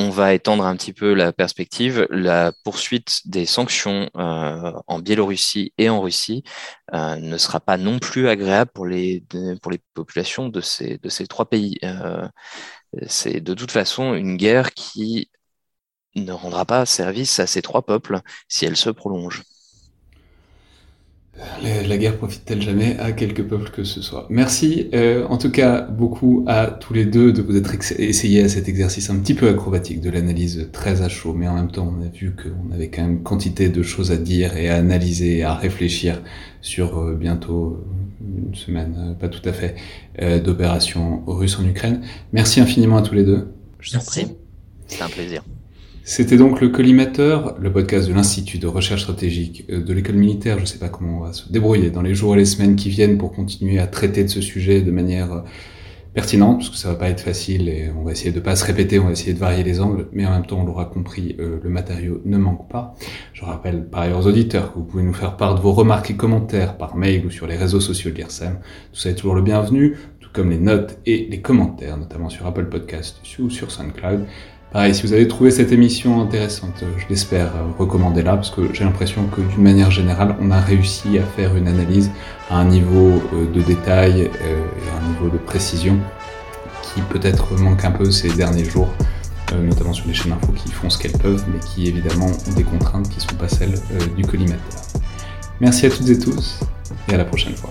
on va étendre un petit peu la perspective. La poursuite des sanctions euh, en Biélorussie et en Russie euh, ne sera pas non plus agréable pour les, pour les populations de ces, de ces trois pays. Euh, c'est de toute façon une guerre qui ne rendra pas service à ces trois peuples si elle se prolonge. La, guerre profite-t-elle jamais à quelque peuple que ce soit? Merci euh, en tout cas beaucoup à tous les deux de vous être essayés à cet exercice un petit peu acrobatique de l'analyse très à chaud, mais en même temps on a vu qu'on avait quand même quantité de choses à dire et à analyser, et à réfléchir sur euh, bientôt une semaine, euh, pas tout à fait, d'opération russe en Ukraine. Merci infiniment à tous les deux. Je vous en prie, c'est un plaisir. C'était donc le collimateur, le podcast de l'Institut de recherche stratégique euh, de l'école militaire. Je ne sais pas comment on va se débrouiller dans les jours et les semaines qui viennent pour continuer à traiter de ce sujet de manière euh, pertinente, parce que ça va pas être facile et on va essayer de pas se répéter, on va essayer de varier les angles, mais en même temps, on l'aura compris, euh, le matériau ne manque pas. Je rappelle par ailleurs aux auditeurs que vous pouvez nous faire part de vos remarques et commentaires par mail ou sur les réseaux sociaux de l'IRSEM. Tout ça est toujours le bienvenu, tout comme les notes et les commentaires, notamment sur Apple Podcast ou sur SoundCloud. Pareil, si vous avez trouvé cette émission intéressante, je l'espère, euh, recommandez-la, parce que j'ai l'impression que d'une manière générale, on a réussi à faire une analyse à un niveau euh, de détail euh, et à un niveau de précision qui peut-être manque un peu ces derniers jours, notamment sur les chaînes info qui font ce qu'elles peuvent, mais qui évidemment ont des contraintes qui ne sont pas celles du collimateur. Merci à toutes et tous, et à la prochaine fois.